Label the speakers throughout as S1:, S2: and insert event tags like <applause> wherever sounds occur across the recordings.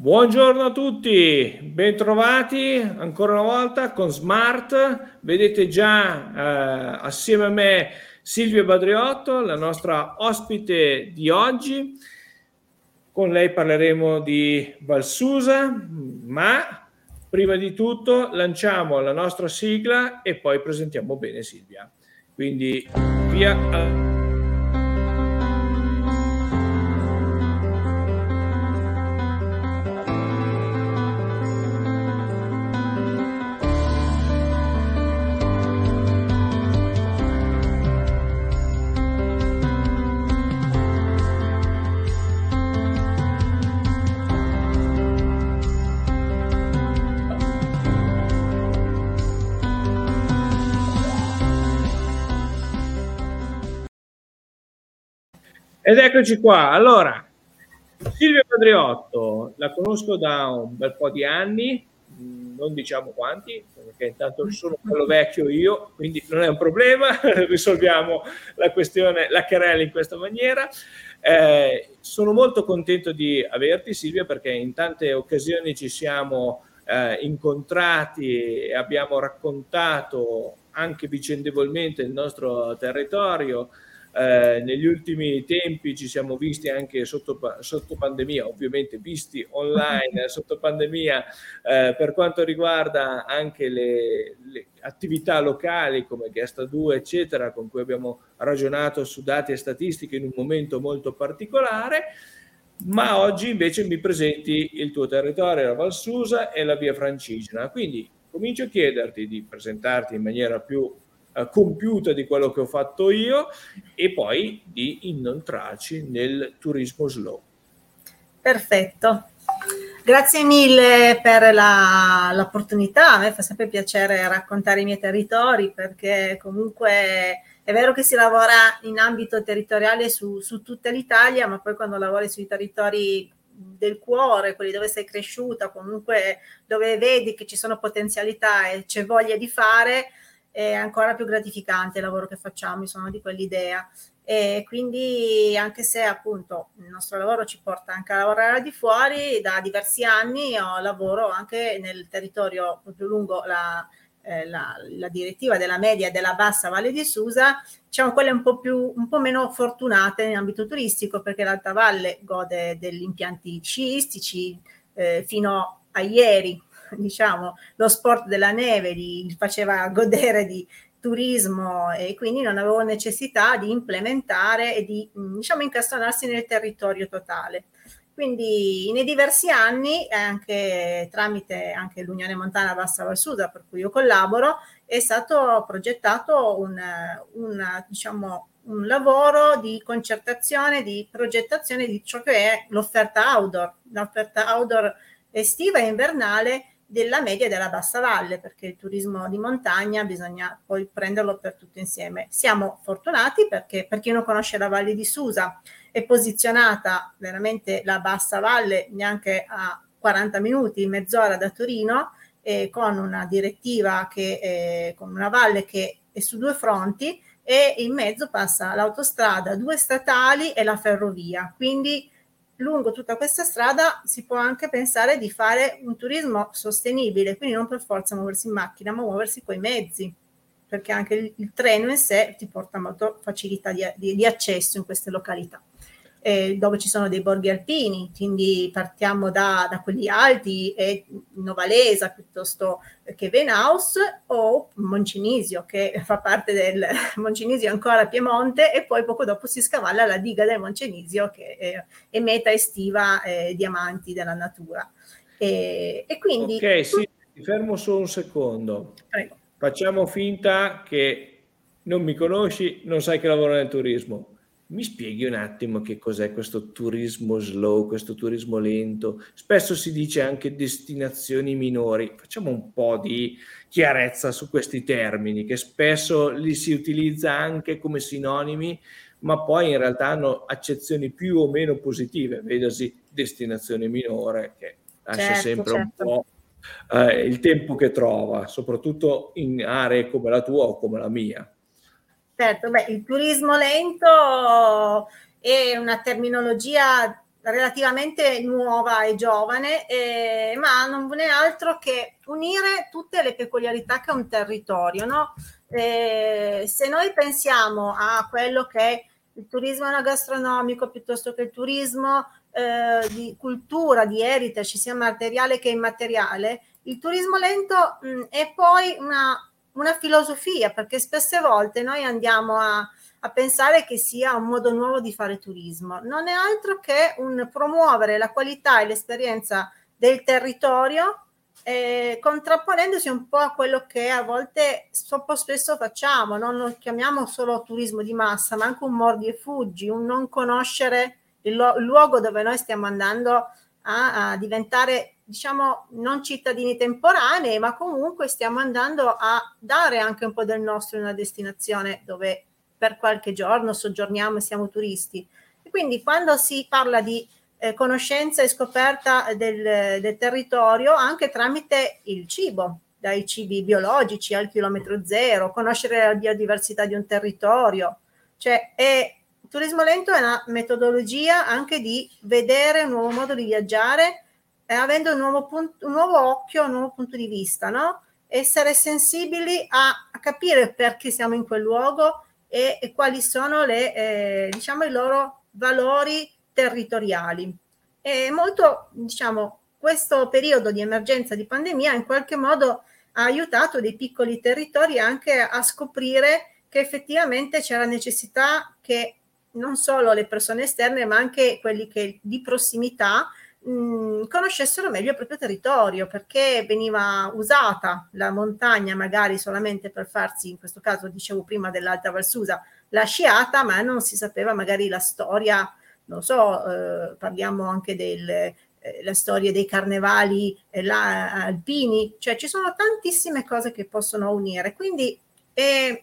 S1: Buongiorno a tutti, bentrovati ancora una volta con Smart. Vedete già eh, assieme a me Silvia Badriotto, la nostra ospite di oggi. Con lei parleremo di Valsusa, ma prima di tutto lanciamo la nostra sigla e poi presentiamo bene Silvia. Quindi via. Ed eccoci qua. Allora, Silvia Padriotto, la conosco da un bel po' di anni, non diciamo quanti, perché intanto sono quello vecchio io, quindi non è un problema, <laughs> risolviamo la questione, la querela in questa maniera. Eh, sono molto contento di averti Silvia perché in tante occasioni ci siamo eh, incontrati e abbiamo raccontato anche vicendevolmente il nostro territorio, eh, negli ultimi tempi ci siamo visti anche sotto, sotto pandemia, ovviamente visti online <laughs> sotto pandemia eh, per quanto riguarda anche le, le attività locali come Gesta 2 eccetera con cui abbiamo ragionato su dati e statistiche in un momento molto particolare ma oggi invece mi presenti il tuo territorio, la Valsusa e la via Francigena. Quindi comincio a chiederti di presentarti in maniera più eh, compiuta di quello che ho fatto io e poi di inoltrarci nel turismo slow.
S2: Perfetto. Grazie mille per la, l'opportunità, a me fa sempre piacere raccontare i miei territori perché comunque è vero che si lavora in ambito territoriale su, su tutta l'Italia, ma poi quando lavori sui territori del cuore, quelli dove sei cresciuta, comunque dove vedi che ci sono potenzialità e c'è voglia di fare, è ancora più gratificante il lavoro che facciamo, sono di quell'idea. E quindi anche se appunto il nostro lavoro ci porta anche a lavorare di fuori, da diversi anni io lavoro anche nel territorio più lungo la, eh, la, la, direttiva della media e della bassa Valle di Susa, diciamo quelle un po' più un po' meno fortunate in ambito turistico perché l'Alta Valle gode degli impianti sciistici eh, fino a ieri <laughs> diciamo, lo sport della neve gli faceva godere di turismo e quindi non avevo necessità di implementare e di diciamo incastonarsi nel territorio totale. Quindi nei diversi anni, anche tramite anche l'Unione Montana Bassa Valsuda, per cui io collaboro, è stato progettato un, un, diciamo, un lavoro di concertazione, di progettazione di ciò che è l'offerta outdoor, l'offerta outdoor estiva e invernale della media della bassa valle, perché il turismo di montagna bisogna poi prenderlo per tutto insieme. Siamo fortunati perché per chi non conosce la Valle di Susa è posizionata veramente la bassa valle neanche a 40 minuti, mezz'ora da Torino, eh, con una direttiva che eh, con una valle che è su due fronti e in mezzo passa l'autostrada, due statali e la ferrovia. Quindi lungo tutta questa strada si può anche pensare di fare un turismo sostenibile, quindi non per forza muoversi in macchina, ma muoversi con i mezzi, perché anche il, il treno in sé ti porta molto facilità di, di, di accesso in queste località eh, dove ci sono dei borghi alpini, quindi partiamo da, da quelli alti, e Novalesa piuttosto che Venaus o Moncenisio che fa parte del <laughs> Moncenisio ancora Piemonte e poi poco dopo si scavalla la diga del Moncenisio che è, è meta estiva eh, di amanti della natura. E, e quindi...
S1: Ok, sì, ti fermo solo un secondo. Prego. Facciamo finta che non mi conosci, non sai che lavoro nel turismo mi spieghi un attimo che cos'è questo turismo slow, questo turismo lento? Spesso si dice anche destinazioni minori. Facciamo un po' di chiarezza su questi termini, che spesso li si utilizza anche come sinonimi, ma poi in realtà hanno accezioni più o meno positive. Vedasi destinazione minore, che lascia certo, sempre certo. un po' eh, il tempo che trova, soprattutto in aree come la tua o come la mia.
S2: Certo, beh, il turismo lento è una terminologia relativamente nuova e giovane, eh, ma non è altro che unire tutte le peculiarità che ha un territorio. No? Eh, se noi pensiamo a quello che è il turismo gastronomico piuttosto che il turismo eh, di cultura, di heritage, sia materiale che immateriale, il turismo lento mh, è poi una, una filosofia, perché spesse volte noi andiamo a, a pensare che sia un modo nuovo di fare turismo. Non è altro che un promuovere la qualità e l'esperienza del territorio eh, contrapponendosi un po' a quello che a volte troppo spesso facciamo, non lo chiamiamo solo turismo di massa, ma anche un mordi e fuggi, un non conoscere il, lu- il luogo dove noi stiamo andando a, a, diventare, diciamo, non cittadini temporanei, ma comunque stiamo andando a dare anche un po' del nostro in una destinazione dove per qualche giorno soggiorniamo e siamo turisti. E quindi quando si parla di eh, conoscenza e scoperta del, del, territorio anche tramite il cibo, dai cibi biologici al chilometro zero, conoscere la biodiversità di un territorio. Cioè, è, il turismo lento è una metodologia anche di vedere un nuovo modo di viaggiare e avendo un nuovo, punto, un nuovo occhio, un nuovo punto di vista, no? Essere sensibili a, a capire perché siamo in quel luogo e, e quali sono le, eh, diciamo, i loro valori territoriali. E molto, diciamo, questo periodo di emergenza di pandemia in qualche modo ha aiutato dei piccoli territori anche a scoprire che effettivamente c'era necessità che non solo le persone esterne, ma anche quelli che di prossimità conoscessero meglio il proprio territorio, perché veniva usata la montagna magari solamente per farsi, in questo caso dicevo prima dell'Alta Valsusa, la sciata, ma non si sapeva magari la storia non so, eh, parliamo anche della eh, storia dei carnevali eh, là, alpini, cioè ci sono tantissime cose che possono unire, quindi è,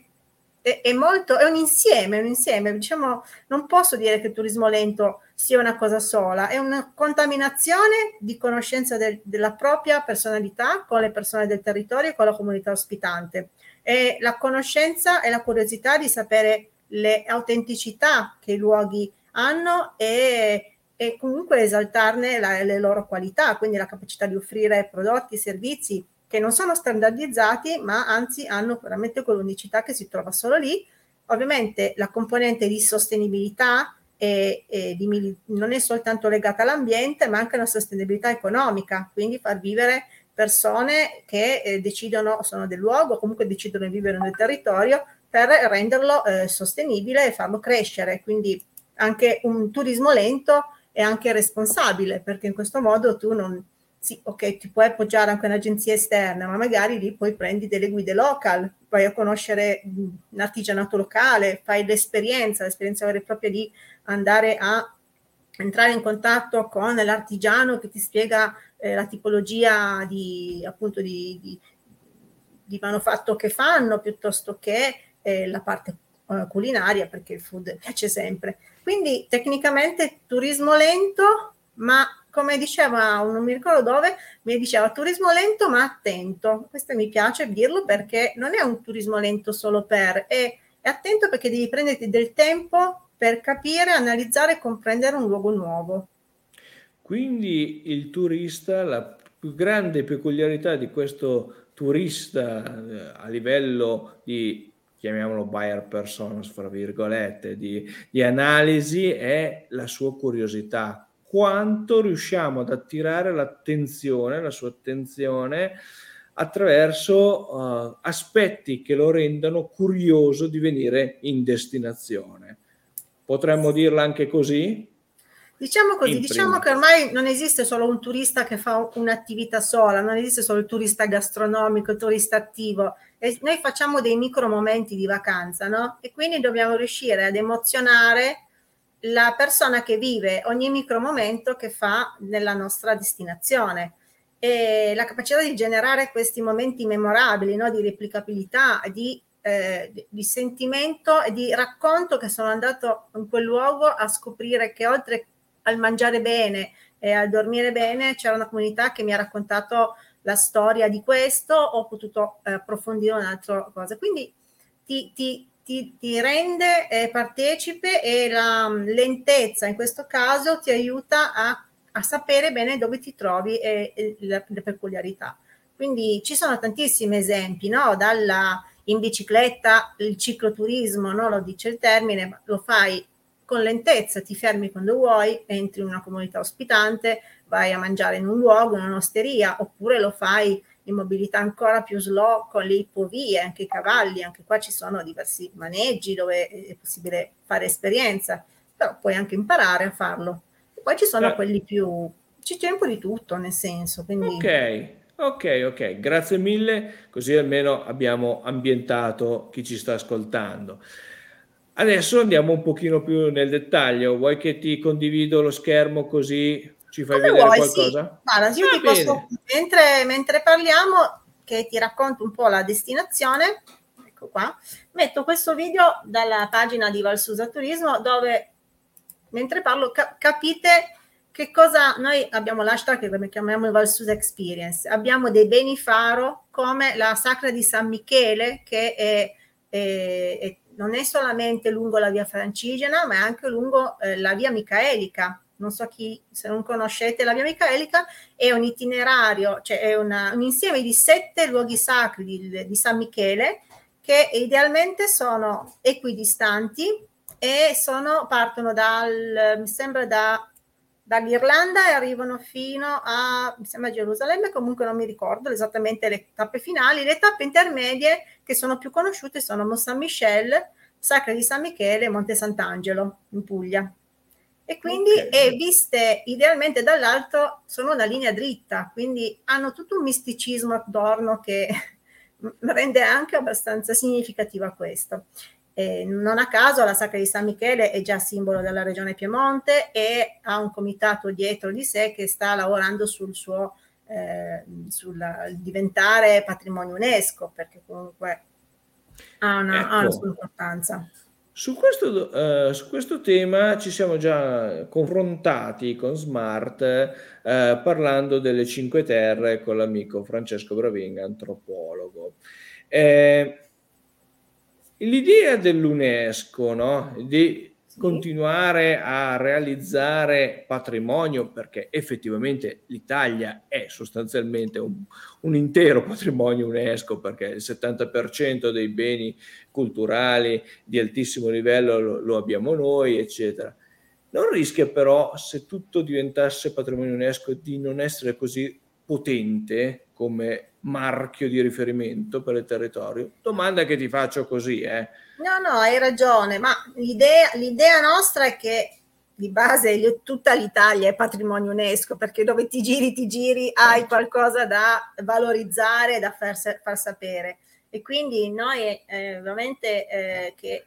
S2: è, è molto, è un insieme, un insieme, diciamo, non posso dire che il turismo lento sia una cosa sola, è una contaminazione di conoscenza del, della propria personalità con le persone del territorio e con la comunità ospitante. È la conoscenza e la curiosità di sapere le autenticità che i luoghi hanno e, e comunque esaltarne la, le loro qualità, quindi la capacità di offrire prodotti, servizi che non sono standardizzati, ma anzi hanno veramente quell'unicità che si trova solo lì. Ovviamente la componente di sostenibilità e, e di, non è soltanto legata all'ambiente, ma anche alla sostenibilità economica, quindi far vivere persone che eh, decidono, sono del luogo, comunque decidono di vivere nel territorio per renderlo eh, sostenibile e farlo crescere. Quindi anche un turismo lento è anche responsabile perché in questo modo tu non sì, ok, ti puoi appoggiare anche un'agenzia esterna, ma magari lì poi prendi delle guide local, vai a conoscere un artigianato locale, fai l'esperienza, l'esperienza vera e propria di andare a entrare in contatto con l'artigiano che ti spiega eh, la tipologia di appunto di, di, di, manufatto che fanno piuttosto che eh, la parte eh, culinaria perché il food piace sempre. Quindi tecnicamente turismo lento, ma come diceva, non mi ricordo dove, mi diceva turismo lento ma attento. Questo mi piace dirlo perché non è un turismo lento solo per, è, è attento perché devi prenderti del tempo per capire, analizzare e comprendere un luogo nuovo.
S1: Quindi il turista, la più grande peculiarità di questo turista eh, a livello di chiamiamolo buyer personas, fra virgolette, di, di analisi è la sua curiosità. Quanto riusciamo ad attirare l'attenzione, la sua attenzione attraverso uh, aspetti che lo rendano curioso di venire in destinazione. Potremmo dirla anche così?
S2: Diciamo così, diciamo che ormai non esiste solo un turista che fa un'attività sola, non esiste solo il turista gastronomico, il turista attivo, e noi facciamo dei micro momenti di vacanza, no? E quindi dobbiamo riuscire ad emozionare la persona che vive ogni micro momento che fa nella nostra destinazione. E la capacità di generare questi momenti memorabili, no? di replicabilità, di, eh, di sentimento e di racconto che sono andato in quel luogo a scoprire che oltre al mangiare bene e a dormire bene c'era una comunità che mi ha raccontato la storia di questo, ho potuto eh, approfondire un'altra cosa. Quindi ti, ti, ti, ti rende eh, partecipe e la mm, lentezza in questo caso ti aiuta a, a sapere bene dove ti trovi e, e le, le, peculiarità. Quindi ci sono tantissimi esempi, no? Dalla in bicicletta il cicloturismo, no? lo dice il termine, lo fai con lentezza, ti fermi quando vuoi, entri in una comunità ospitante, vai a mangiare in un luogo, in un'osteria, oppure lo fai in mobilità ancora più slow con le ipovie, anche i cavalli, anche qua ci sono diversi maneggi dove è possibile fare esperienza, però puoi anche imparare a farlo. E poi ci sono ah. quelli più... c'è un po' di tutto nel senso. Quindi...
S1: Ok, ok, ok, grazie mille, così almeno abbiamo ambientato chi ci sta ascoltando. Adesso andiamo un pochino più nel dettaglio. Vuoi che ti condivido lo schermo così ci fai Come vedere vuoi, qualcosa?
S2: Sì. Guarda, io ti posso, mentre, mentre parliamo, che ti racconto un po' la destinazione, ecco qua, metto questo video dalla pagina di Valsusa Turismo dove mentre parlo cap- capite che cosa noi abbiamo l'hashtag che chiamiamo Valsusa Experience. Abbiamo dei beni faro come la Sacra di San Michele che è, è, è, non è solamente lungo la via Francigena ma è anche lungo eh, la via Micaelica non so chi, se non conoscete la via Micaelica, è un itinerario, cioè è una, un insieme di sette luoghi sacri di, di, San Michele che idealmente sono equidistanti e sono, partono dal, mi sembra da, dall'Irlanda e arrivano fino a, sembra Gerusalemme, comunque non mi ricordo esattamente le tappe finali, le tappe intermedie che sono più conosciute sono Mont Saint Michel, Sacra di San Michele e Monte Sant'Angelo in Puglia e quindi okay. e viste idealmente dall'alto sono una linea dritta, quindi hanno tutto un misticismo attorno che <laughs> rende anche abbastanza significativa questo. Eh, non a caso la Sacra di San Michele è già simbolo della regione Piemonte e ha un comitato dietro di sé che sta lavorando sul suo eh, sul diventare patrimonio UNESCO perché comunque ha una, ecco. ha una ecco. sua importanza.
S1: Su questo, eh, su questo tema ci siamo già confrontati con Smart eh, parlando delle Cinque Terre con l'amico Francesco Bravinga, antropologo. Eh, l'idea dell'UNESCO no? di continuare a realizzare patrimonio perché effettivamente l'Italia è sostanzialmente un, un, intero patrimonio UNESCO perché il 70% dei beni culturali di altissimo livello lo, lo abbiamo noi eccetera. Non rischia però se tutto diventasse patrimonio UNESCO di non essere così potente come marchio di riferimento per il territorio domanda che ti faccio così eh
S2: No, no, hai ragione, ma l'idea, l'idea nostra è che di base tutta l'Italia è patrimonio UNESCO perché dove ti giri, ti giri, hai certo. qualcosa da valorizzare, da far, far sapere. E quindi noi eh, veramente eh, che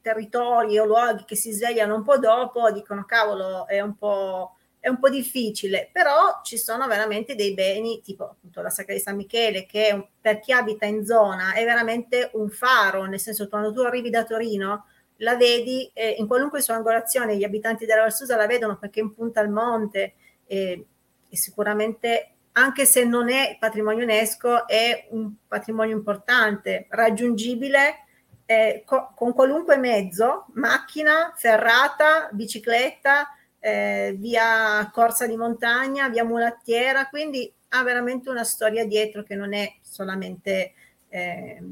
S2: territori o luoghi che si svegliano un po' dopo dicono cavolo è un po' è un po' difficile, però ci sono veramente dei beni, tipo appunto la Sacra di San Michele, che un, per chi abita in zona è veramente un faro, nel senso quando tu arrivi da Torino la vedi eh, in qualunque sua angolazione, gli abitanti della Valsusa la vedono perché è in punta al monte e, e sicuramente anche se non è patrimonio UNESCO è un patrimonio importante, raggiungibile eh, co- con qualunque mezzo, macchina, ferrata, bicicletta, eh, via corsa di montagna, via mulattiera, quindi ha veramente una storia dietro che non è solamente eh,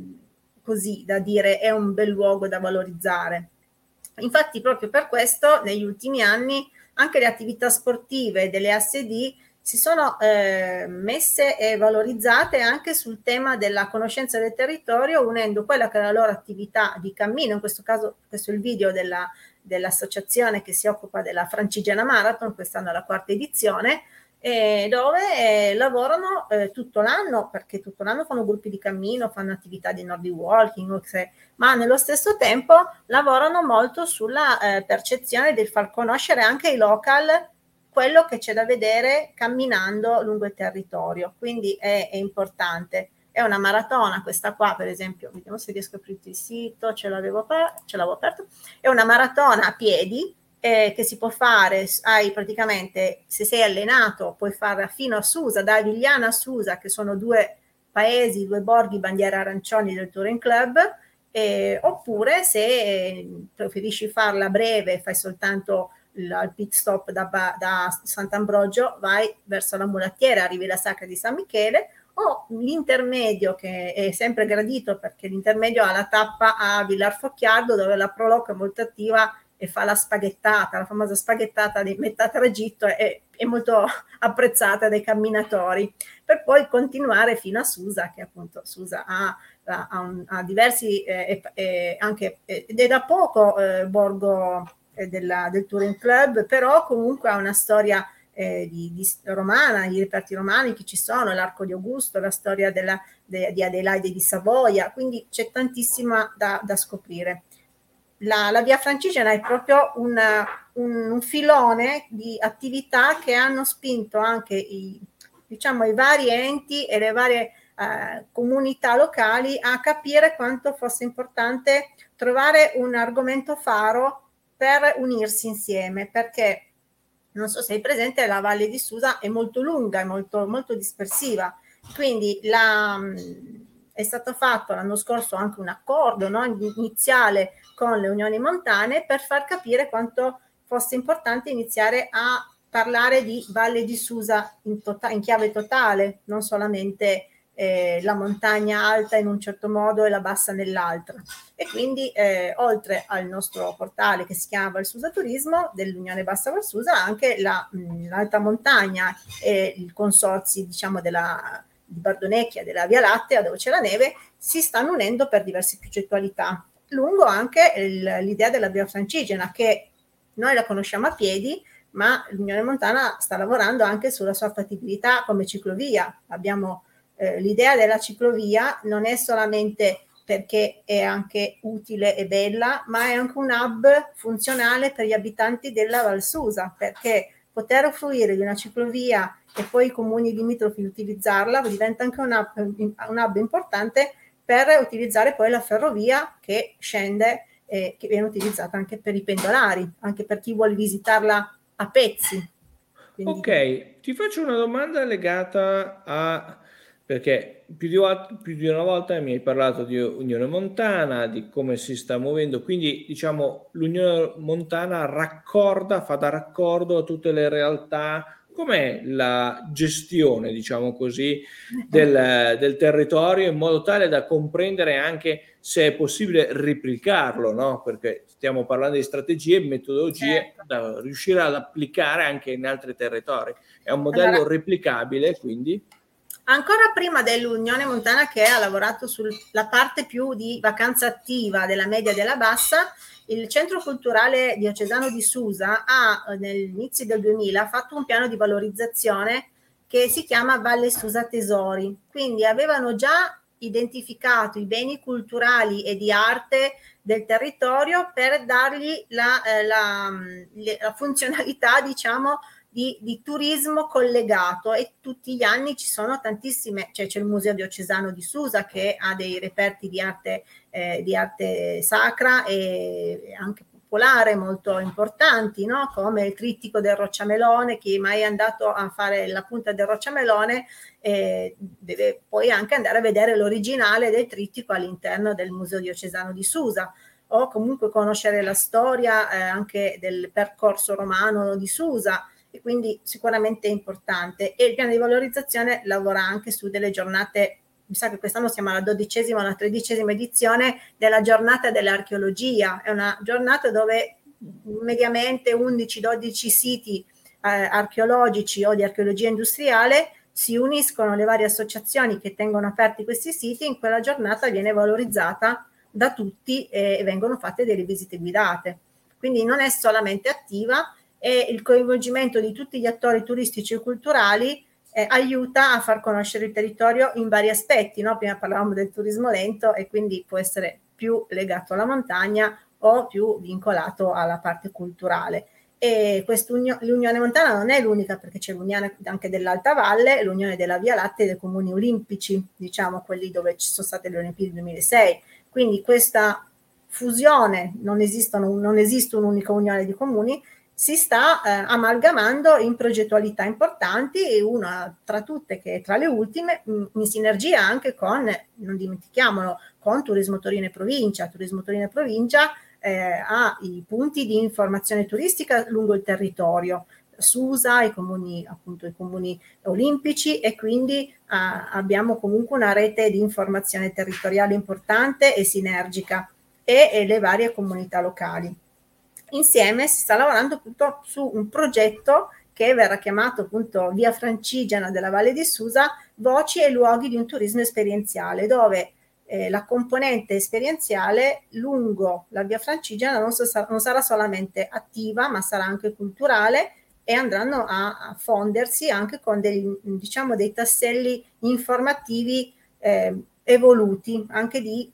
S2: così da dire è un bel luogo da valorizzare. Infatti proprio per questo negli ultimi anni anche le attività sportive delle ASD si sono eh, messe e valorizzate anche sul tema della conoscenza del territorio, unendo quella che è la loro attività di cammino, in questo caso questo è il video della dell'associazione che si occupa della Francigena Marathon, quest'anno è la quarta edizione, eh, dove lavorano eh, tutto l'anno, perché tutto l'anno fanno gruppi di cammino, fanno attività di Nordic Walking, ma nello stesso tempo lavorano molto sulla eh, percezione del far conoscere anche ai local quello che c'è da vedere camminando lungo il territorio, quindi è, è importante è una maratona, questa qua per esempio, vediamo se riesco a aprire il sito, ce l'avevo, ce l'avevo aperto, è una maratona a piedi eh, che si può fare, hai praticamente, se sei allenato, puoi farla fino a Susa, da Avigliana a Susa, che sono due paesi, due borghi bandiere arancioni del Touring Club, Eh, oppure se preferisci farla breve, fai soltanto il pit stop da, da Sant'Ambrogio, vai verso la mulattiera, arrivi alla Sacra di San Michele, o l'intermedio che è sempre gradito perché l'intermedio ha la tappa a Villar Focchiardo dove la Proloco è molto attiva e fa la spaghettata, la famosa spaghettata di metà tragitto è, è molto <laughs> apprezzata dai camminatori, per poi continuare fino a Susa, che appunto Susa ha, ha, un, ha diversi, eh, eh, anche, ed è da poco eh, borgo eh, della, del Touring Club, però comunque ha una storia eh, di, di, romana, i reperti romani che ci sono, l'arco di Augusto, la storia della, de, di Adelaide di Savoia, quindi c'è tantissima da, da scoprire. La, la, via francigena è proprio un, un, un, filone di attività che hanno spinto anche i, diciamo, i vari enti e le varie eh, comunità locali a capire quanto fosse importante trovare un argomento faro per unirsi insieme, perché non so se hai presente, la Valle di Susa è molto lunga, è molto, molto dispersiva, quindi la, è stato fatto l'anno scorso anche un accordo no, iniziale con le unioni montane per far capire quanto fosse importante iniziare a parlare di Valle di Susa in, tota-, in chiave totale, non solamente eh, la montagna alta in un certo modo e la bassa nell'altra. E quindi, eh, oltre al nostro portale che si chiama Valsusa Turismo dell'Unione Bassa Valsusa, anche la, mh, l'alta montagna e i consorzi, diciamo, della, di Bardonecchia, della Via Lattea, dove c'è la neve, si stanno unendo per diverse progettualità lungo anche il, l'idea della via francigena che noi la conosciamo a piedi, ma l'Unione Montana sta lavorando anche sulla sua fattibilità come ciclovia. Abbiamo eh, l'idea della ciclovia non è solamente perché è anche utile e bella, ma è anche un hub funzionale per gli abitanti della Valsusa, perché poter fruire di una ciclovia e poi i comuni limitrofi utilizzarla diventa anche un hub, un hub importante per utilizzare poi la ferrovia che scende e che viene utilizzata anche per i pendolari, anche per chi vuole visitarla a pezzi.
S1: Quindi... Ok, ti faccio una domanda legata a perché più di, più di, una volta mi hai parlato di Unione Montana, di come si sta muovendo, quindi diciamo l'Unione Montana raccorda, fa da raccordo a tutte le realtà com'è la gestione, diciamo così, del, del, territorio in modo tale da comprendere anche se è possibile replicarlo, no? Perché stiamo parlando di strategie e metodologie certo. da riuscire ad applicare anche in altri territori. È un modello allora, replicabile, quindi?
S2: Ancora prima dell'Unione Montana che ha lavorato sulla parte più di vacanza attiva della media e della bassa, il Centro Culturale Diocesano di Susa ha nell'inizio del 2000 fatto un piano di valorizzazione che si chiama Valle Susa Tesori. Quindi avevano già identificato i beni culturali e di arte del territorio per dargli la, eh, la, la funzionalità, diciamo, di, di, turismo collegato e tutti gli anni ci sono tantissime, cioè c'è il Museo Diocesano di Susa che ha dei reperti di arte, eh, di arte sacra e anche popolare molto importanti, no? come il trittico del Rocciamelone, chi mai è andato a fare la punta del Rocciamelone eh, deve poi anche andare a vedere l'originale del trittico all'interno del Museo Diocesano di Susa o comunque conoscere la storia eh, anche del percorso romano di Susa e quindi sicuramente è importante. E il piano di valorizzazione lavora anche su delle giornate, mi sa che quest'anno siamo alla dodicesima o alla tredicesima edizione della giornata dell'archeologia, è una giornata dove mediamente 11-12 siti eh, archeologici o di archeologia industriale si uniscono le varie associazioni che tengono aperti questi siti, in quella giornata viene valorizzata da tutti e vengono fatte delle visite guidate. Quindi non è solamente attiva, e il coinvolgimento di tutti gli attori turistici e culturali eh, aiuta a far conoscere il territorio in vari aspetti. No? Prima parlavamo del turismo lento e quindi può essere più legato alla montagna o più vincolato alla parte culturale. E l'Unione Montana non è l'unica perché c'è l'Unione anche dell'Alta Valle, l'Unione della Via Latte e dei comuni olimpici, diciamo quelli dove ci sono state le Olimpiadi 2006. Quindi questa fusione, non, non esiste un'unica unione di comuni, si sta eh, amalgamando in progettualità importanti e una tra tutte che è tra le ultime mh, in sinergia anche con, non dimentichiamolo, con Turismo Torino e Provincia. Turismo Torino e Provincia eh, ha i punti di informazione turistica lungo il territorio, SUSA, i comuni, appunto, i comuni olimpici e quindi eh, abbiamo comunque una rete di informazione territoriale importante e sinergica e, e le varie comunità locali insieme si sta lavorando appunto su un progetto che verrà chiamato appunto Via Francigena della Valle di Susa, voci e luoghi di un turismo esperienziale, dove eh, la componente esperienziale lungo la Via Francigena non, so, non, sarà solamente attiva, ma sarà anche culturale e andranno a, a fondersi anche con dei, diciamo, dei tasselli informativi eh, evoluti, anche di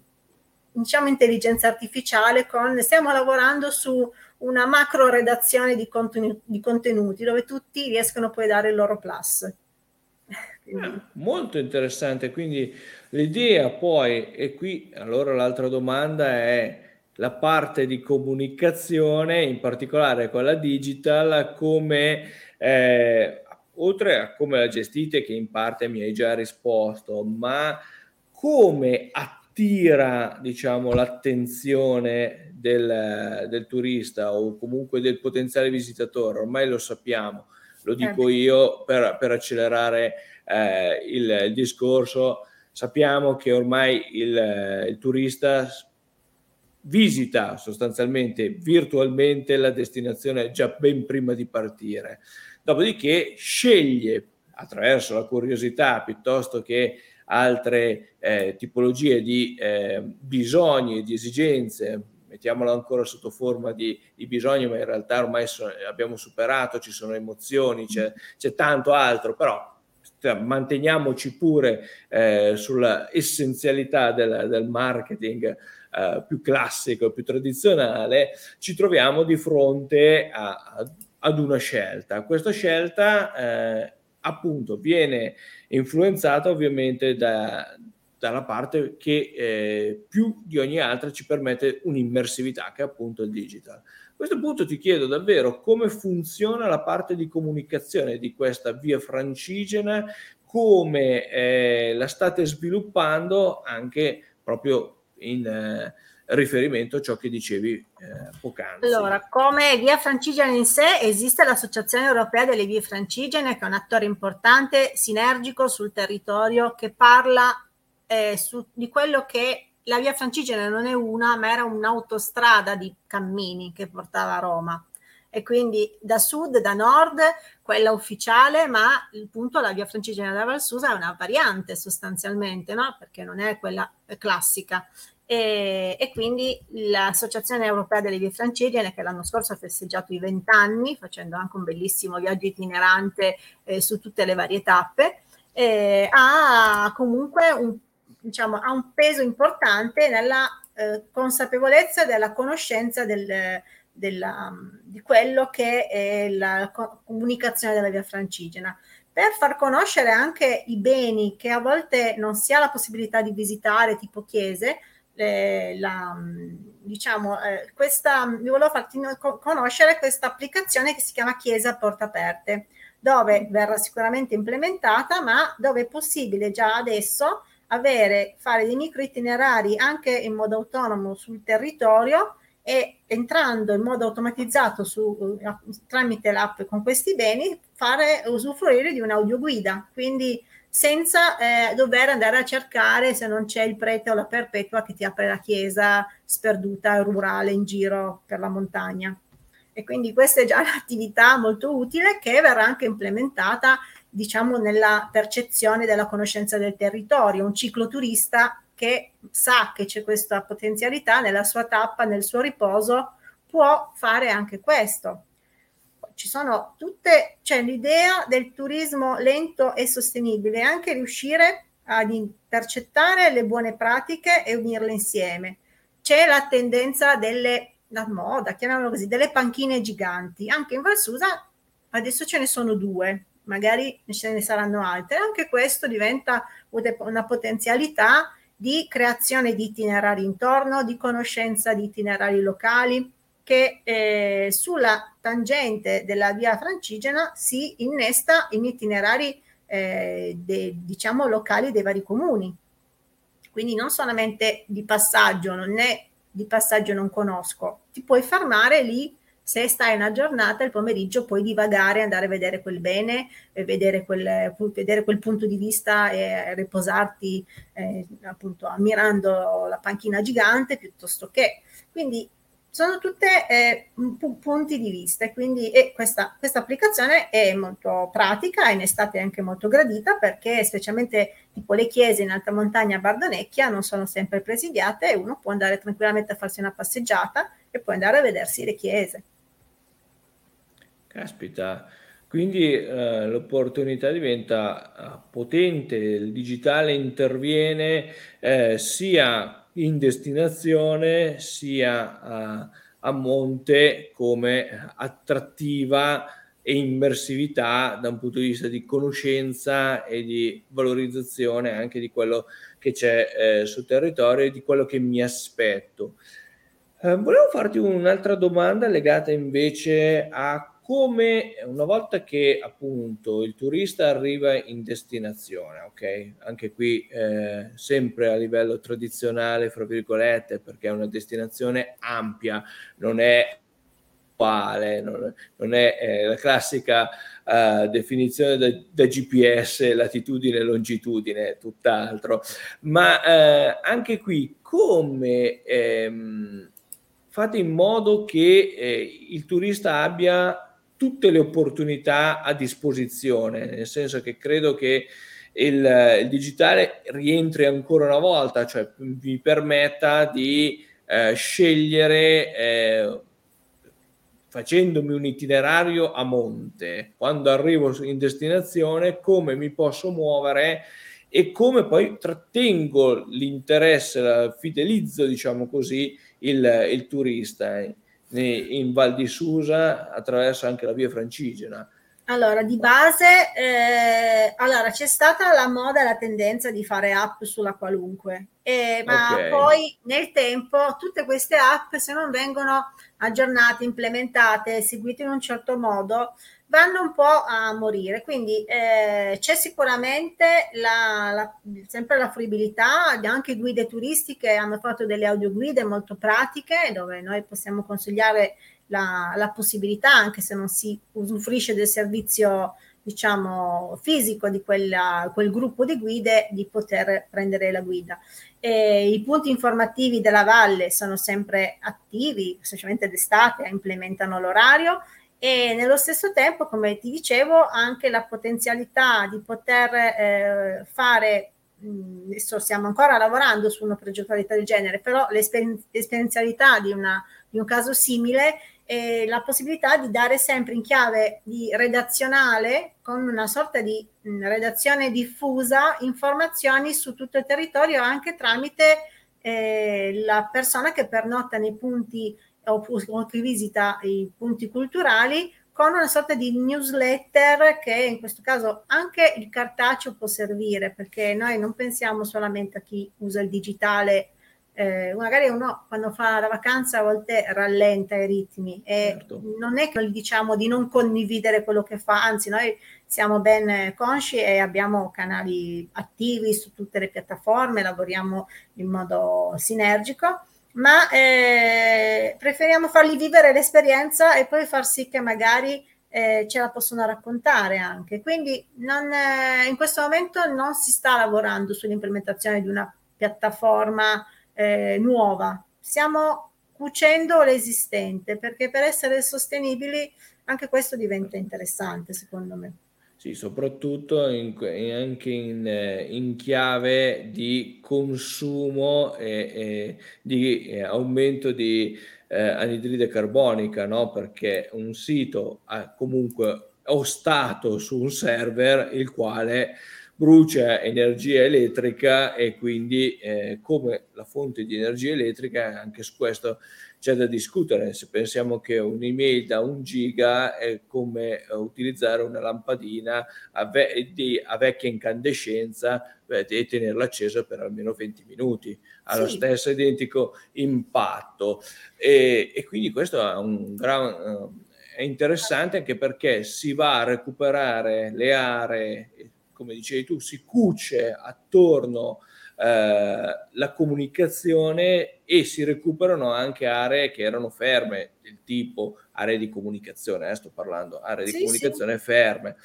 S2: diciamo intelligenza artificiale con, stiamo lavorando su una macro redazione di, contenuti, di contenuti dove tutti riescono poi a dare il loro plus. <laughs>
S1: Ah, molto interessante, quindi l'idea poi, e qui allora l'altra domanda è la parte di comunicazione, in particolare quella digital, come eh, oltre a come la gestite, che in parte mi hai già risposto, ma come attira diciamo, l'attenzione del, del, turista o comunque del potenziale visitatore, ormai lo sappiamo, lo dico certo. io per, per accelerare eh, il, il, discorso, sappiamo che ormai il, il turista visita sostanzialmente virtualmente la destinazione già ben prima di partire, dopodiché sceglie attraverso la curiosità piuttosto che altre eh, tipologie di eh, bisogni di esigenze mettiamola ancora sotto forma di, di bisogno, ma in realtà ormai so, abbiamo superato, ci sono emozioni, c'è, c'è tanto altro, però manteniamoci pure eh, sulla essenzialità del, del marketing eh, più classico, più tradizionale, ci troviamo di fronte a, a, ad una scelta. Questa scelta eh, appunto viene influenzata ovviamente da, dalla parte che eh, più di ogni altra ci permette un'immersività che è appunto il digital. A questo punto ti chiedo davvero come funziona la parte di comunicazione di questa via francigena, come eh, la state sviluppando anche proprio in eh, riferimento a ciò che dicevi eh, poc'anzi.
S2: Allora, come via francigena in sé esiste l'Associazione Europea delle Vie Francigene che è un attore importante, sinergico sul territorio che parla eh, su, di quello che la via Francigena non è una, ma era un'autostrada di cammini che portava a Roma. E quindi da sud, da nord, quella ufficiale, ma il punto la via Francigena da Valsusa è una variante sostanzialmente, no? perché non è quella classica. E, e, quindi l'Associazione Europea delle Vie Francigene, che l'anno scorso ha festeggiato i vent'anni, facendo anche un bellissimo viaggio itinerante eh, su tutte le varie tappe, eh, ha comunque un diciamo, ha un peso importante nella eh, consapevolezza della conoscenza del, della, di quello che è la comunicazione della via francigena. Per far conoscere anche i beni che a volte non si ha la possibilità di visitare, tipo chiese, eh, la, diciamo, eh, questa, vi volevo farti conoscere questa applicazione che si chiama Chiesa a Porte Aperte, dove verrà sicuramente implementata, ma dove è possibile già adesso avere, fare dei micro itinerari anche in modo autonomo sul territorio e entrando in modo automatizzato su, tramite l'app con questi beni, fare usufruire di un'audioguida, quindi senza eh, dover andare a cercare se non c'è il prete o la perpetua che ti apre la chiesa sperduta rurale in giro per la montagna. E quindi questa è già <laughs> un'attività molto utile che verrà anche implementata diciamo, nella percezione della conoscenza del territorio. Un cicloturista che sa che c'è questa potenzialità nella sua tappa, nel suo riposo, può fare anche questo. Ci sono tutte, c'è l'idea del turismo lento e sostenibile, anche riuscire ad intercettare le buone pratiche e unirle insieme. C'è la tendenza delle, la moda, chiamiamolo così, delle panchine giganti. Anche in Valsusa adesso ce ne sono due, magari ce ne saranno altre. Anche questo diventa una potenzialità di creazione di itinerari intorno, di conoscenza di itinerari locali, che eh, sulla tangente della via francigena si innesta in itinerari eh, de, diciamo locali dei vari comuni. Quindi non solamente di passaggio, non è di passaggio non conosco, ti puoi fermare lì se stai una giornata il pomeriggio puoi divagare, andare a vedere quel bene, vedere quel, vedere quel punto di vista e riposarti eh, appunto ammirando la panchina gigante piuttosto che. Quindi sono tutte eh, punti di vista quindi e questa, questa applicazione è molto pratica in estate è anche molto gradita perché specialmente tipo le chiese in alta montagna a Bardonecchia non sono sempre presidiate e uno può andare tranquillamente a farsi una passeggiata e poi andare a vedersi le chiese.
S1: Caspita, quindi eh, l'opportunità diventa eh, potente, il digitale interviene eh, sia in destinazione sia a, a monte come attrattiva e immersività da un punto di vista di conoscenza e di valorizzazione anche di quello che c'è eh, sul territorio e di quello che mi aspetto. Eh, volevo farti un'altra domanda legata invece a come una volta che appunto il turista arriva in destinazione, ok? Anche qui eh, sempre a livello tradizionale, fra virgolette, perché è una destinazione ampia, non è uguale, non, non è eh, la classica uh, definizione da, da, GPS, latitudine e longitudine, tutt'altro. Ma eh, anche qui come ehm, fate in modo che eh, il turista abbia tutte le opportunità a disposizione, nel senso che credo che il, il digitale rientri ancora una volta, cioè vi permetta di eh, scegliere eh, facendomi un itinerario a monte, quando arrivo in destinazione, come mi posso muovere e come poi trattengo l'interesse, fidelizzo, diciamo così, il, il turista in Val di Susa attraverso anche la via francigena.
S2: Allora, di base, eh, allora, c'è stata la moda e la tendenza di fare app sulla qualunque, eh, ma okay. poi nel tempo tutte queste app, se non vengono aggiornate, implementate, seguite in un certo modo, vanno un po' a morire. Quindi eh, c'è sicuramente la, la, sempre la fruibilità, anche guide turistiche hanno fatto delle audioguide molto pratiche dove noi possiamo consigliare la, la possibilità, anche se non si usufruisce del servizio diciamo fisico di quella, quel gruppo di guide di poter prendere la guida. E I punti informativi della valle sono sempre attivi, specialmente d'estate, implementano l'orario e nello stesso tempo, come ti dicevo, anche la potenzialità di poter eh, fare, adesso stiamo ancora lavorando su una progettualità del genere, però l'esper- l'esperienzialità di, una, di un caso simile è la possibilità di dare sempre in chiave di redazionale, con una sorta di mh, redazione diffusa, informazioni su tutto il territorio anche tramite eh, la persona che pernotta nei punti o chi visita i punti culturali con una sorta di newsletter che in questo caso anche il cartaceo può servire perché noi non pensiamo solamente a chi usa il digitale eh, magari uno quando fa la vacanza a volte rallenta i ritmi e certo. non è che gli diciamo di non condividere quello che fa, anzi noi siamo ben consci e abbiamo canali attivi su tutte le piattaforme, lavoriamo in modo sinergico ma eh, preferiamo fargli vivere l'esperienza e poi far sì che magari eh, ce la possono raccontare anche. Quindi non, eh, in questo momento non si sta lavorando sull'implementazione di una piattaforma eh, nuova, stiamo cucendo l'esistente perché per essere sostenibili anche questo diventa interessante secondo me.
S1: Sì, soprattutto in, anche in, in, chiave di consumo e, e di e aumento di eh, anidride carbonica, no? perché un sito ha comunque stato su un server il quale brucia energia elettrica e quindi eh, come la fonte di energia elettrica anche su questo c'è da discutere. Se pensiamo che un'email da un giga è come eh, utilizzare una lampadina a, ve- di, a vecchia incandescenza beh, e tenerla accesa per almeno 20 minuti, ha sì. lo stesso identico impatto. E, e quindi questo è un gran... È interessante anche perché si va a recuperare le aree, come dicevi tu, si cuce attorno eh, la comunicazione e si recuperano anche aree che erano ferme, del tipo aree di comunicazione, eh, sto parlando aree di sì, comunicazione sì. ferme.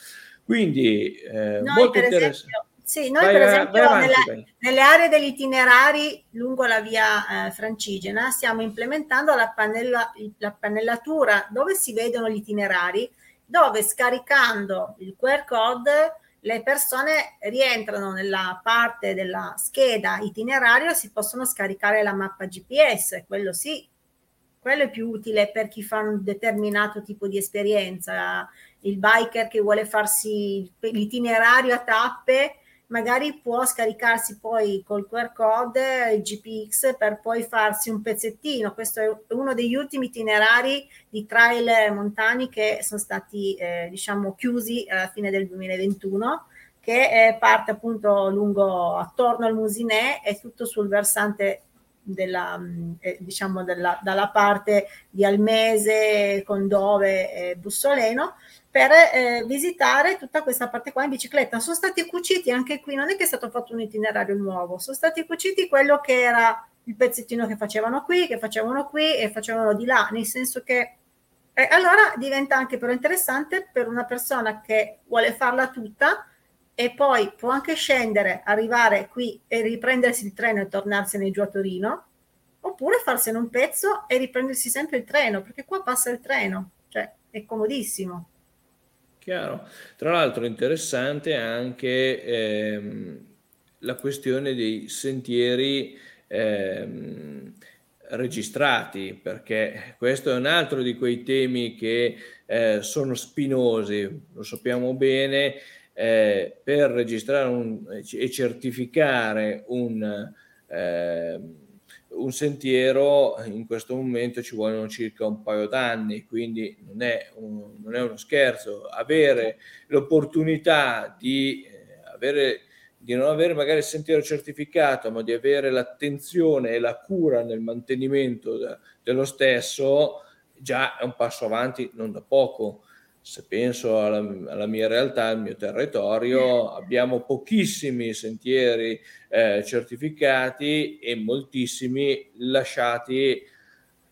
S1: Quindi eh, noi molto interessante.
S2: Sì, noi vai, per esempio avanti, nella, nelle aree degli itinerari lungo la via eh, Francigena stiamo implementando la, pannella, la pannellatura dove si vedono gli itinerari, dove scaricando il QR code le persone rientrano nella parte della scheda itinerario si possono scaricare la mappa GPS, quello sì, quello è più utile per chi fa un determinato tipo di esperienza. Il biker che vuole farsi l'itinerario a tappe magari può scaricarsi poi col QR code il GPX per poi farsi un pezzettino. Questo è uno degli ultimi itinerari di trail montani che sono stati eh, diciamo chiusi alla fine del 2021 che eh, parte appunto lungo attorno al Musinè e tutto sul versante della, mm, eh, diciamo della, dalla parte di Almese, Condove e Bussoleno per eh, visitare tutta questa parte qua in bicicletta. Sono stati cuciti anche qui, non è che è stato fatto un itinerario nuovo, sono stati cuciti quello che era il pezzettino che facevano qui, che facevano qui e facevano di là, nel senso che eh, allora diventa anche però interessante per una persona che vuole farla tutta e poi può anche scendere, arrivare qui e riprendersi il treno e tornarsene giù a Torino, oppure farsene un pezzo e riprendersi sempre il treno, perché qua passa il treno, cioè è comodissimo.
S1: Chiaro. Tra l'altro interessante anche ehm, la questione dei sentieri ehm, registrati, perché questo è un altro di quei temi che eh, sono spinosi, lo sappiamo bene, eh, per registrare un, e certificare un... Eh, un sentiero in questo momento ci vogliono circa un paio d'anni, quindi non è, un, non è uno scherzo. Avere l'opportunità di, eh, avere, di non avere magari il sentiero certificato, ma di avere l'attenzione e la cura nel mantenimento de, dello stesso, già è un passo avanti non da poco se penso alla, alla, mia realtà, al mio territorio, abbiamo pochissimi sentieri eh, certificati e moltissimi lasciati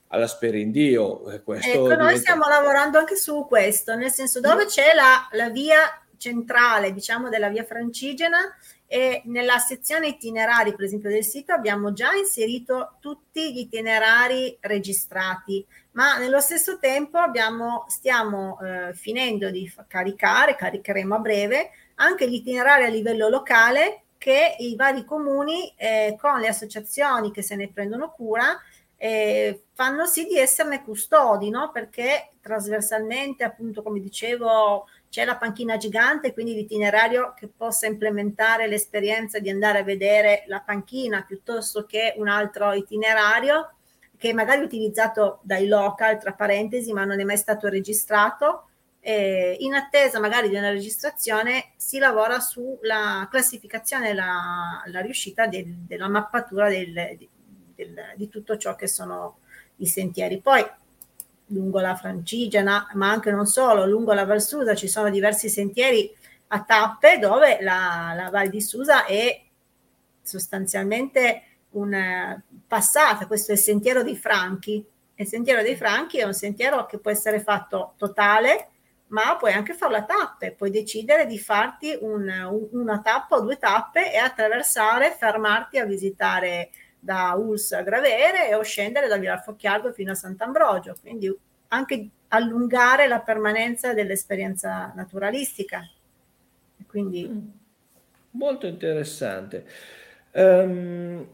S1: alla sperindio.
S2: Questo ecco, diventa... noi stiamo lavorando anche su questo, nel senso dove c'è la, la via centrale, diciamo, della via francigena e nella sezione itinerari, per esempio, del sito abbiamo già inserito tutti gli itinerari registrati, ma nello stesso tempo abbiamo, stiamo eh, finendo di caricare, caricheremo a breve, anche gli itinerari a livello locale che i vari comuni eh, con le associazioni che se ne prendono cura eh, fanno sì di esserne custodi, no? perché trasversalmente, appunto, come dicevo, c'è la panchina gigante, quindi l'itinerario che possa implementare l'esperienza di andare a vedere la panchina piuttosto che un altro itinerario che magari utilizzato dai local, tra parentesi, ma non è mai stato registrato. Eh, in attesa magari di una registrazione si lavora sulla classificazione la, la, riuscita del, della mappatura del, del, di tutto ciò che sono i sentieri. Poi lungo la Francigena, ma anche non solo, lungo la Val Susa ci sono diversi sentieri a tappe dove la, la Val di Susa è sostanzialmente un eh, passato, questo è il sentiero dei Franchi. Il sentiero dei Franchi è un sentiero che può essere fatto totale, ma puoi anche farlo a tappe, puoi decidere di farti un, una tappa o due tappe e attraversare, fermarti a visitare da Uls a Gravere o scendere da Vilar Focchiardo fino a Sant'Ambrogio, quindi anche allungare la permanenza dell'esperienza naturalistica. Quindi... Mm.
S1: Molto interessante. Um,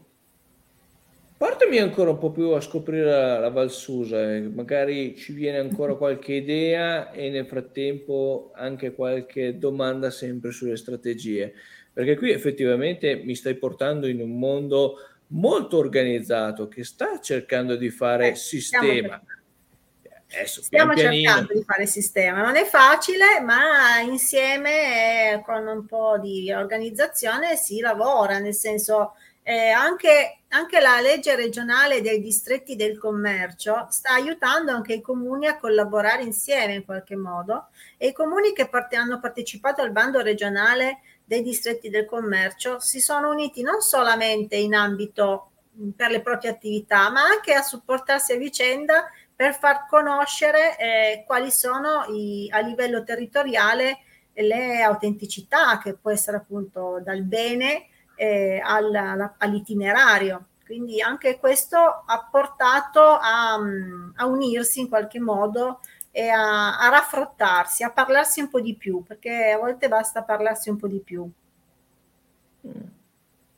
S1: portami ancora un po' più a scoprire la, la Valsusa, eh. magari ci viene ancora qualche idea e nel frattempo anche qualche domanda sempre sulle strategie, perché qui effettivamente mi stai portando in un mondo molto organizzato che sta cercando di fare eh, sistema.
S2: Adesso, Stiamo pian cercando di fare sistema, non è facile, ma insieme eh, con un po' di organizzazione si lavora, nel senso eh, anche, anche, la legge regionale dei distretti del commercio sta aiutando anche i comuni a collaborare insieme in qualche modo e i comuni che parte, hanno partecipato al bando regionale dei distretti del commercio si sono uniti non solamente in ambito per le proprie attività, ma anche a supportarsi a vicenda per far conoscere eh, quali sono i, a livello territoriale le autenticità che può essere appunto dal bene eh, al, all'itinerario. Quindi anche questo ha portato a, a unirsi in qualche modo e a, a, raffrontarsi, a parlarsi un po' di più, perché a volte basta parlarsi un po' di più.
S1: Mm,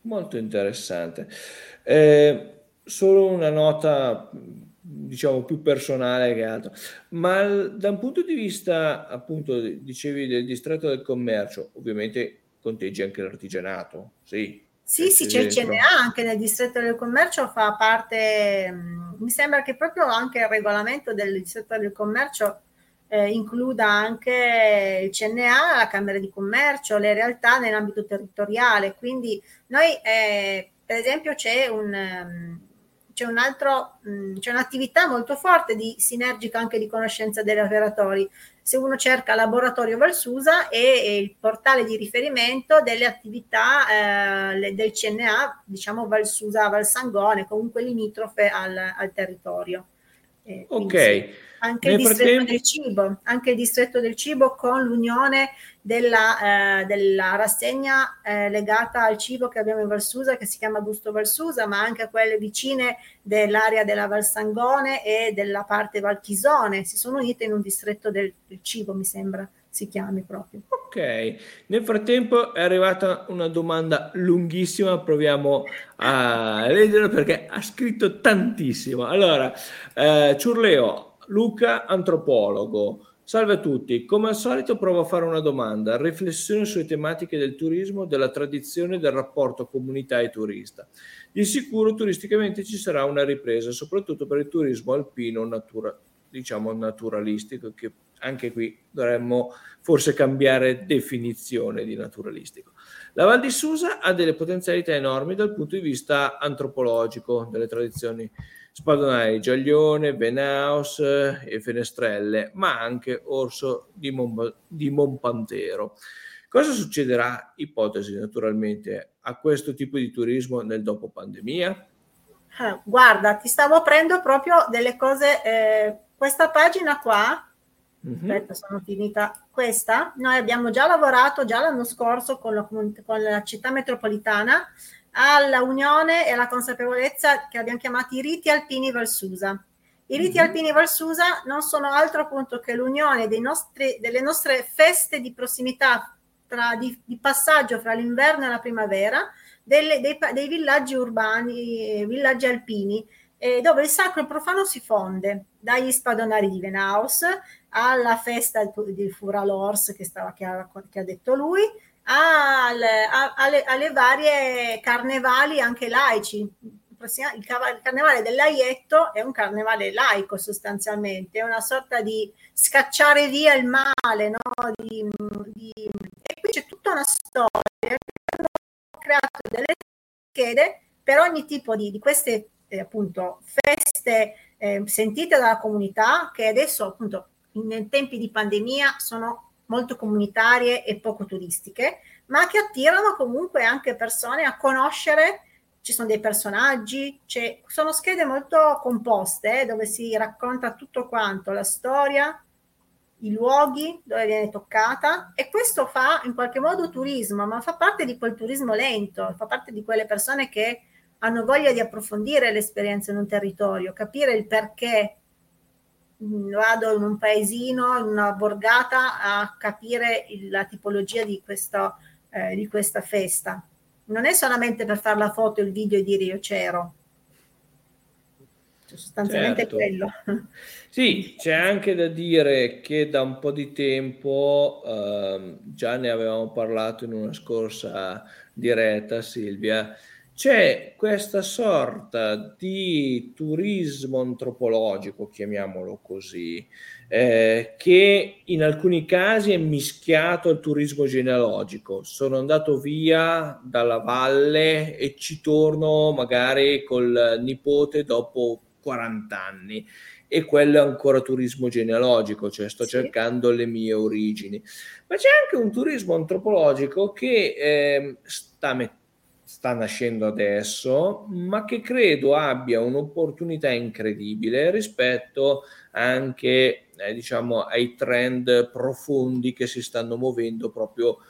S1: molto interessante. Eh, solo una nota, diciamo, più personale che altro, ma da un punto di vista, appunto, dicevi del distretto del commercio, ovviamente conteggi anche l'artigianato, sì.
S2: Sì, sì, c'è il CNA anche nel distretto del commercio, fa parte, mm, mi sembra che proprio anche il regolamento del distretto del commercio eh, includa anche il CNA, la Camera di Commercio, le realtà nell'ambito territoriale. Quindi noi, eh, per esempio, c'è un... Um, c'è, un altro, mh, mm, c'è un'attività molto forte di sinergica anche di conoscenza degli operatori. Se uno cerca Laboratorio Valsusa è, è il portale di riferimento delle attività eh, del CNA, diciamo Valsusa, Valsangone, comunque limitrofe al, al territorio.
S1: Eh, ok.
S2: Anche il distretto frattempo... del cibo, anche il distretto del cibo con l'unione della, eh, della rassegna eh, legata al cibo che abbiamo in Valsusa che si chiama Gusto Valsusa, ma anche a quelle vicine dell'area della Valsangone e della parte Valchisone, si sono unite in un distretto del, del cibo, mi sembra si chiami proprio.
S1: Ok, nel frattempo è arrivata una domanda lunghissima, proviamo a leggerla perché ha scritto tantissimo. Allora, eh, Ciurleo, Luca, antropologo. Salve a tutti, come al solito provo a fare una domanda, riflessione sulle tematiche del turismo, della tradizione del rapporto comunità e turista. Di sicuro turisticamente ci sarà una ripresa, soprattutto per il turismo alpino, natura, diciamo naturalistico, che anche qui dovremmo forse cambiare definizione di naturalistico. La Val di Susa ha delle potenzialità enormi dal punto di vista antropologico, delle tradizioni spadonai Giaglione, Venaus e Fenestrelle, ma anche Orso di, Mon- di Monpantero. Cosa succederà, ipotesi naturalmente, a questo tipo di turismo nel dopo pandemia?
S2: Eh, guarda, ti stavo aprendo proprio delle cose, eh, questa pagina qua. Aspetta sono finita, questa, noi abbiamo già lavorato già l'anno scorso con la, con la città metropolitana alla unione e alla consapevolezza che abbiamo chiamato i riti alpini Valsusa. I riti mm-hmm. alpini Valsusa non sono altro appunto che l'unione nostri, delle nostre feste di prossimità tra, di, di, passaggio fra l'inverno e la primavera delle, dei, dei, villaggi urbani, villaggi alpini, eh, dove il sacro e il profano si fonde, dagli spadonari di Venaus alla festa del Furalors che, stava, che, ha, che ha detto lui, al, a, alle, alle, varie carnevali anche laici. Il, carnevale dell'Aietto è un carnevale laico sostanzialmente, è una sorta di scacciare via il male, no? di, di... e qui c'è tutta una storia. Hanno creato delle schede per ogni tipo di, di queste eh, appunto feste eh, sentite dalla comunità che adesso appunto in tempi di pandemia sono molto comunitarie e poco turistiche, ma che attirano comunque anche persone a conoscere. Ci sono dei personaggi, sono schede molto composte eh, dove si racconta tutto quanto, la storia, i luoghi dove viene toccata e questo fa in qualche modo turismo, ma fa parte di quel turismo lento, fa parte di quelle persone che hanno voglia di approfondire l'esperienza in un territorio, capire il perché vado in un paesino, in una borgata a capire il, la tipologia di, questo, eh, di questa festa. Non è solamente per fare la foto, il video e dire io c'ero. Cioè, sostanzialmente certo. quello. <laughs>
S1: Sì, c'è anche da dire che da un po' di tempo, eh, già ne avevamo parlato in una scorsa diretta, Silvia, c'è questa sorta di turismo antropologico, chiamiamolo così, eh, che in alcuni casi è mischiato al turismo genealogico. Sono andato via dalla valle e ci torno magari col nipote dopo 40 anni e quello è ancora turismo genealogico, cioè sto sì. cercando le mie origini. Ma c'è anche un turismo antropologico che eh, sta mettendo sta nascendo adesso, ma che credo abbia un'opportunità incredibile rispetto anche eh, diciamo ai trend profondi che si stanno muovendo proprio uh,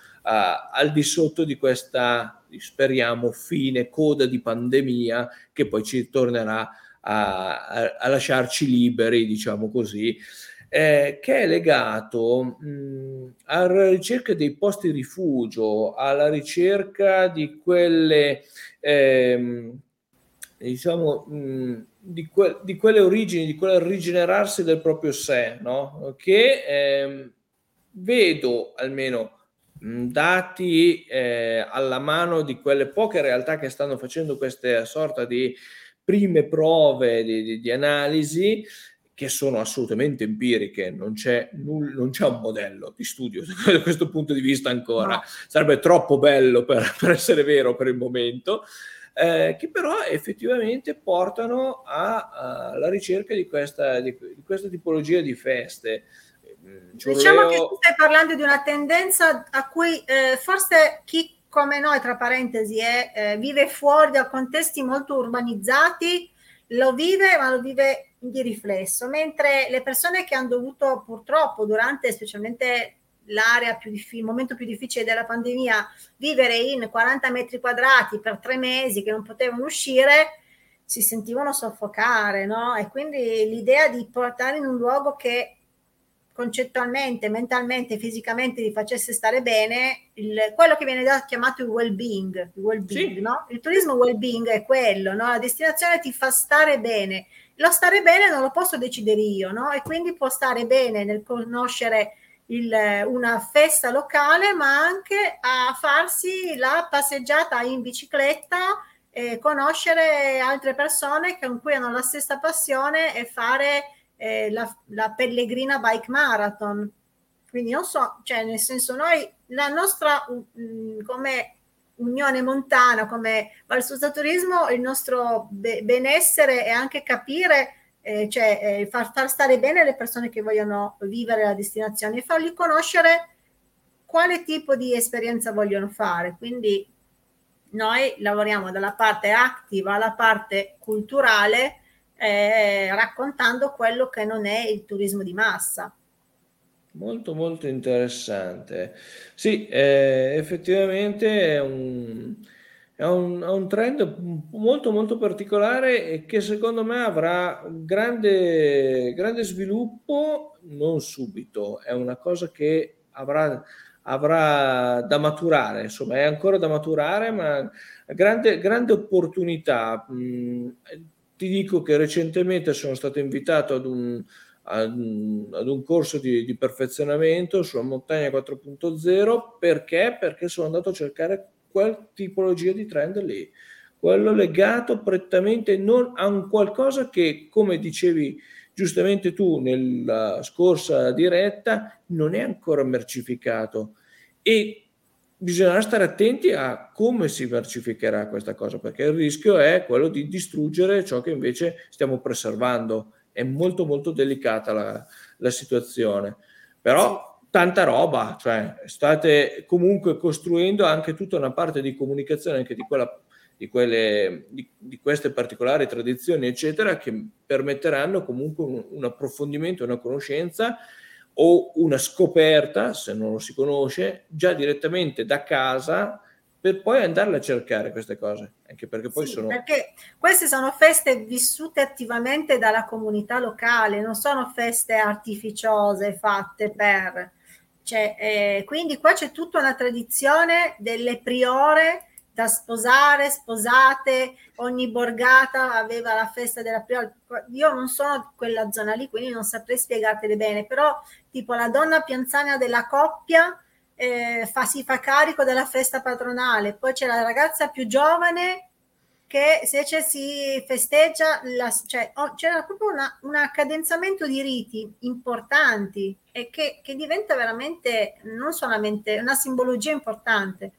S1: al di sotto di questa speriamo fine coda di pandemia che poi ci tornerà a, a, a lasciarci liberi diciamo così eh, che è legato mh, alla ricerca dei posti rifugio, alla ricerca di quelle, ehm, diciamo, mh, di, que- di, quelle origini, di quel rigenerarsi del proprio sé, no? che ehm, vedo almeno dati eh, alla mano di quelle poche realtà che stanno facendo questa sorta di prime prove di, di, di analisi che sono assolutamente empiriche, non c'è, null- non c'è un modello di studio <laughs> da questo punto di vista ancora, no. sarebbe troppo bello per, <laughs> per, essere vero per il momento, eh, che però effettivamente portano alla ricerca di questa, di, di questa, tipologia di feste.
S2: Mm, Giurleo... Diciamo che tu stai parlando di una tendenza a cui eh, forse chi come noi, tra parentesi, è, eh, vive fuori da contesti molto urbanizzati, lo vive, ma lo vive di riflesso, mentre le persone che hanno dovuto purtroppo durante specialmente l'area più difficile, il momento più difficile della pandemia, vivere in 40 metri quadrati per tre mesi che non potevano uscire, si sentivano soffocare, no? E quindi l'idea di portare in un luogo che concettualmente, mentalmente, fisicamente vi facesse stare bene, il, quello che viene chiamato il well-being, il, well-being sì. no? il turismo well-being è quello, no? la destinazione ti fa stare bene, lo stare bene non lo posso decidere io, no? e quindi può stare bene nel conoscere il, una festa locale, ma anche a farsi la passeggiata in bicicletta, eh, conoscere altre persone con cui hanno la stessa passione e fare eh, la, la, pellegrina bike marathon. Quindi non so, cioè nel senso noi, la nostra mh, mm, come Unione Montana, come Valsusa Turismo, il nostro be- benessere è anche capire, eh, cioè eh, far, far, stare bene le persone che vogliono vivere la destinazione e fargli conoscere quale tipo di esperienza vogliono fare. Quindi noi lavoriamo dalla parte attiva alla parte culturale eh, raccontando quello che non è il turismo di massa.
S1: Molto molto interessante. Sì, eh, effettivamente è un, è, un, è un, trend molto molto particolare e che secondo me avrà grande, grande sviluppo, non subito, è una cosa che avrà, avrà da maturare, insomma è ancora da maturare, ma grande, grande opportunità. Ti dico che recentemente sono stato invitato ad un, ad un, ad un corso di, di, perfezionamento sulla montagna 4.0 perché? Perché sono andato a cercare quel tipologia di trend lì, quello legato prettamente non a un qualcosa che, come dicevi giustamente tu nella scorsa diretta, non è ancora mercificato. E bisognerà stare attenti a come si mercificherà questa cosa, perché il rischio è quello di distruggere ciò che invece stiamo preservando. È molto molto delicata la, la situazione. Però tanta roba, cioè state comunque costruendo anche tutta una parte di comunicazione anche di quella di, quelle, di, di, queste particolari tradizioni, eccetera, che permetteranno comunque un, un approfondimento, una conoscenza o una scoperta, se non lo si conosce, già direttamente da casa per poi andarle a cercare queste cose, anche perché poi
S2: sì,
S1: sono...
S2: Perché queste sono feste vissute attivamente dalla comunità locale, non sono feste artificiose fatte per... Cioè, eh, quindi qua c'è tutta una tradizione delle priore da sposare, sposate, ogni borgata aveva la festa della prima. Io non sono quella zona lì, quindi non saprei spiegartele bene, però tipo la donna più anziana della coppia eh, fa, si fa carico della festa patronale, poi c'è la ragazza più giovane che se si festeggia, la, cioè, oh, c'era proprio una, un accadenzamento di riti importanti e che, che, diventa veramente non solamente una simbologia importante.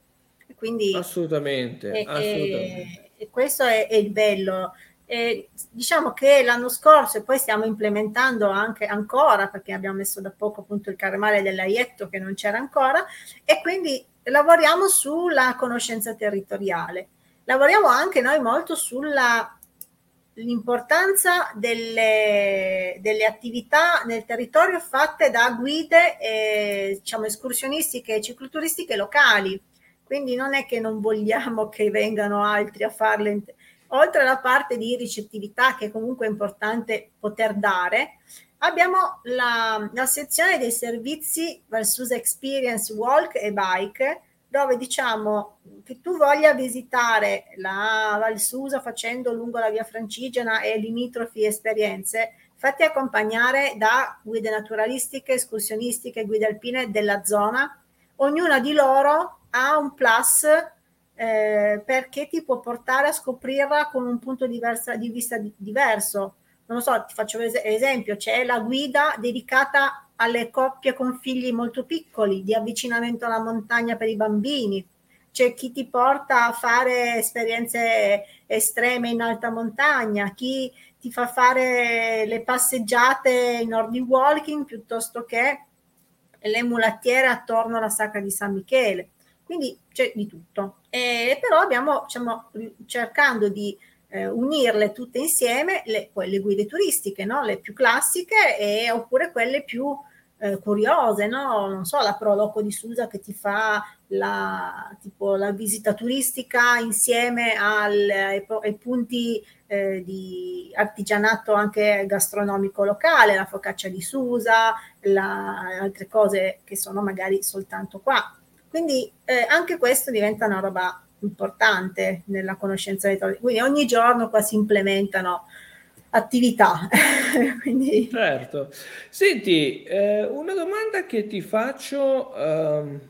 S2: Quindi,
S1: assolutamente,
S2: e,
S1: assolutamente.
S2: E, e questo è, è, il bello. E diciamo che l'anno scorso e poi stiamo implementando anche ancora perché abbiamo messo da poco appunto il carnevale dell'Aietto che non c'era ancora e quindi lavoriamo sulla conoscenza territoriale lavoriamo anche noi molto sulla l'importanza delle, delle, attività nel territorio fatte da guide eh, diciamo escursionistiche e cicloturistiche locali. Quindi non è che non vogliamo che vengano altri a farle, oltre alla parte di ricettività che comunque è importante poter dare, abbiamo la, la sezione dei servizi versus experience walk e bike dove diciamo che tu voglia visitare la Val Susa facendo lungo la via Francigena e limitrofi esperienze, fatti accompagnare da guide naturalistiche, escursionistiche, guide alpine della zona. Ognuna di loro ha un plus eh, perché ti può portare a scoprirla con un punto diversa, di vista di, diverso. Non lo so, ti faccio esempio, c'è la guida dedicata alle coppie con figli molto piccoli, di avvicinamento alla montagna per i bambini. C'è chi ti porta a fare esperienze estreme in alta montagna, chi ti fa fare le passeggiate in ordi walking piuttosto che le mulattiere attorno alla sacra di San Michele. Quindi c'è di tutto. E però abbiamo, diciamo, cercando di eh, unirle tutte insieme, le, le guide turistiche, no? le più classiche, e, oppure quelle più eh, curiose, no? Non so, la Proloco di Susa che ti fa la, tipo, la visita turistica insieme al, ai, ai, punti eh, di artigianato anche gastronomico locale, la focaccia di Susa, la, altre cose che sono magari soltanto qua. Quindi eh, anche questo diventa una roba importante nella conoscenza dei territori. Quindi ogni giorno qua si implementano attività. <laughs>
S1: Quindi... Certo. Senti, eh, una domanda che ti faccio, eh,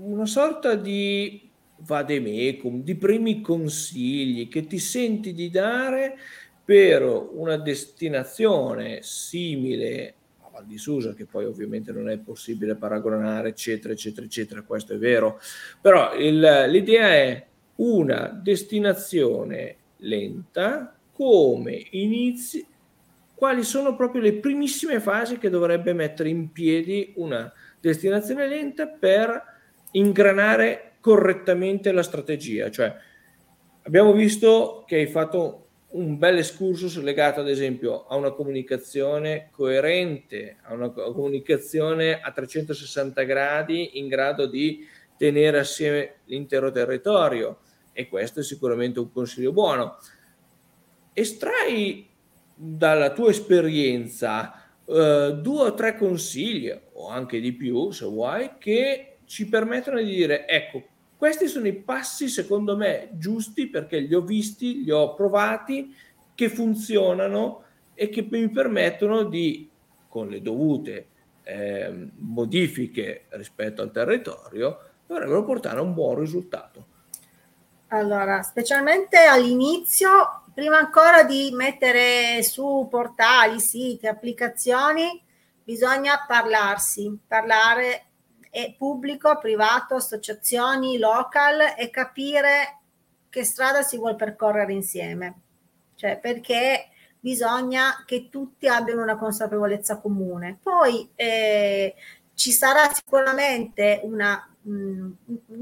S1: una sorta di vademecum, di primi consigli che ti senti di dare per una destinazione simile Val di Susa, che poi ovviamente non è possibile paragonare, eccetera, eccetera, eccetera, questo è vero, però il, l'idea è una destinazione lenta, come inizi, quali sono proprio le primissime fasi che dovrebbe mettere in piedi una destinazione lenta per ingranare correttamente la strategia. Cioè, abbiamo visto che hai fatto un bel excursus legato ad esempio a una comunicazione coerente, a una comunicazione a 360 gradi in grado di tenere assieme l'intero territorio. E questo è sicuramente un consiglio buono. Estrai dalla tua esperienza eh, due o tre consigli, o anche di più se vuoi, che ci permettono di dire, ecco, questi sono i passi secondo me giusti perché li ho visti, li ho provati, che funzionano e che mi permettono di, con le dovute eh, modifiche rispetto al territorio, dovrebbero portare a un buon risultato.
S2: Allora, specialmente all'inizio prima ancora di mettere su portali, siti, applicazioni, bisogna parlarsi, parlare pubblico, privato, associazioni, local e capire che strada si vuole percorrere insieme. Cioè, perché bisogna che tutti abbiano una consapevolezza comune. Poi eh, ci sarà sicuramente una mh,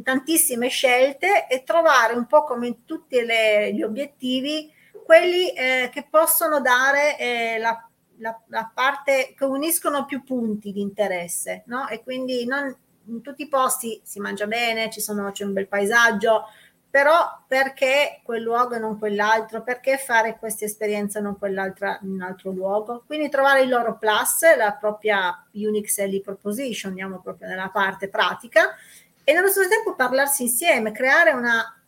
S2: tantissime scelte e trovare un po' come in tutti le, gli obiettivi quelli eh, che possono dare eh, la, la, la, parte che uniscono più punti di interesse, no? E quindi non, in tutti i posti si mangia bene, ci sono, c'è un bel paesaggio, però perché quel luogo e non quell'altro? Perché fare questa esperienza e non quell'altra in un altro luogo? Quindi trovare il loro plus, la propria unique selling proposition, andiamo proprio nella parte pratica, e nello stesso tempo parlarsi insieme, creare una,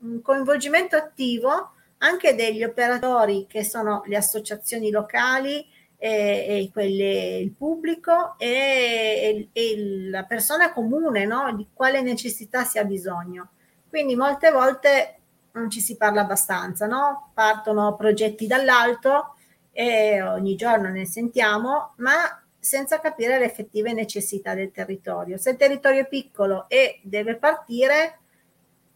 S2: un coinvolgimento attivo anche degli operatori che sono le associazioni locali e, e quelle, il pubblico e, e, e la persona comune no? di quale necessità si ha bisogno. Quindi molte volte non ci si parla abbastanza, no? Partono progetti dall'alto e ogni giorno ne sentiamo, ma senza capire le effettive necessità del territorio. Se il territorio è piccolo e deve partire,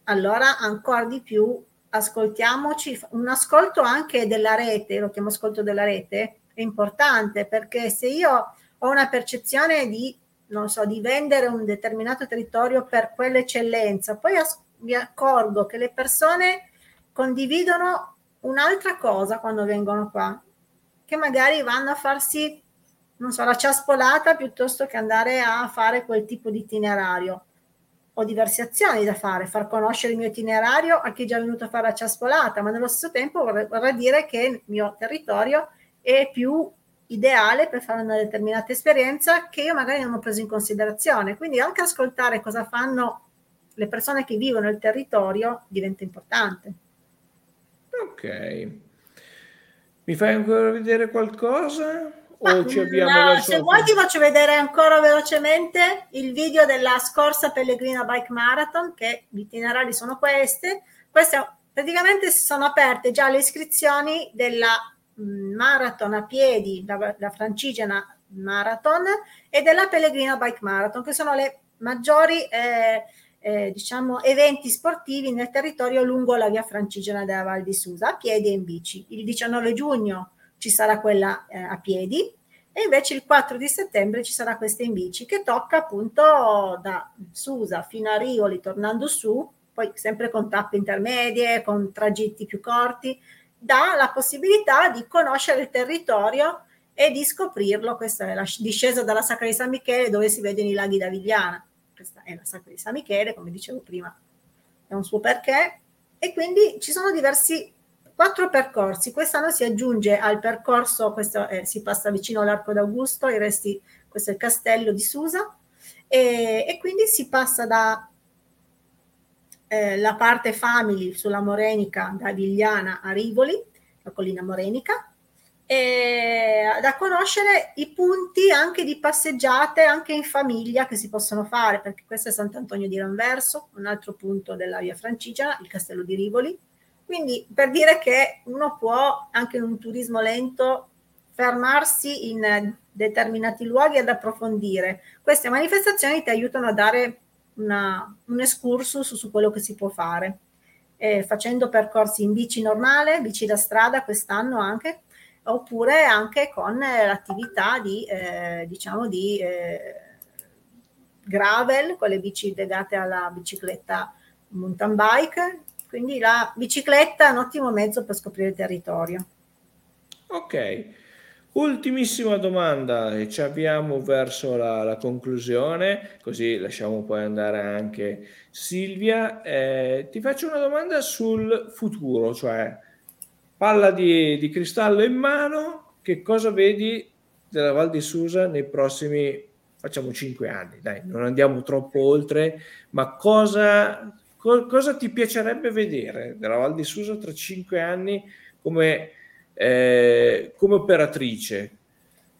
S2: allora ancora di più ascoltiamoci, un ascolto anche della rete, lo chiamo ascolto della rete, è importante perché se io ho una percezione di, non so, di vendere un determinato territorio per quell'eccellenza, poi as- mi accorgo che le persone condividono un'altra cosa quando vengono qua, che magari vanno a farsi, non so, la ciaspolata piuttosto che andare a fare quel tipo di itinerario. Ho diverse azioni da fare, far conoscere il mio itinerario a chi è già venuto a fare la ciaspolata, ma nello stesso tempo vorrei, vorrei dire che il mio territorio è più ideale per fare una determinata esperienza che io magari non ho preso in considerazione. Quindi anche ascoltare cosa fanno le persone che vivono il territorio diventa importante.
S1: Ok. Mi fai ancora vedere qualcosa? O <laughs> ci abbiamo
S2: no, se vuoi ti faccio vedere ancora velocemente il video della scorsa Pellegrina Bike Marathon, che gli itinerari sono queste. Queste praticamente sono aperte già le iscrizioni della mh, marathon a piedi, la, la francigena marathon e della Pellegrina Bike Marathon, che sono le maggiori eh, eh, diciamo, eventi sportivi nel territorio lungo la via francigena della Val di Susa, a piedi e in bici. Il 19 giugno ci sarà quella eh, a piedi e invece il 4 di settembre ci sarà questa in bici che tocca appunto da Susa fino a Rioli tornando su, poi sempre con tappe intermedie, con tragitti più corti, dà la possibilità di conoscere il territorio e di scoprirlo. Questa è la discesa dalla Sacra di San Michele dove si vedono i laghi d'Avigliana questa è la Sacra di San Michele, come dicevo prima, è un suo perché, e quindi ci sono diversi quattro percorsi. Quest'anno si aggiunge al percorso, questo è, si passa vicino all'Arco d'Augusto, i resti, questo è il castello di Susa, e, e quindi si passa da eh, parte family sulla Morenica da Vigliana a Rivoli, la collina Morenica, e da conoscere i punti anche di passeggiate anche in famiglia che si possono fare perché questo è Sant'Antonio di Ranverso un altro punto della via Francigena il castello di Rivoli quindi per dire che uno può anche in un turismo lento fermarsi in determinati luoghi ad approfondire queste manifestazioni ti aiutano a dare una, un excursus su quello che si può fare eh, facendo percorsi in bici normale bici da strada quest'anno anche oppure anche con eh, l'attività di, eh, diciamo, di eh, gravel, con le bici legate alla bicicletta mountain bike. Quindi la bicicletta è un ottimo mezzo per scoprire il territorio.
S1: Ok, ultimissima domanda e ci avviamo verso la, la, conclusione, così lasciamo poi andare anche Silvia. Eh, ti faccio una domanda sul futuro, cioè palla di, di, cristallo in mano, che cosa vedi della Val di Susa nei prossimi, facciamo cinque anni, dai, non andiamo troppo oltre, ma cosa, co, cosa ti piacerebbe vedere della Val di Susa tra cinque anni come, eh, come operatrice?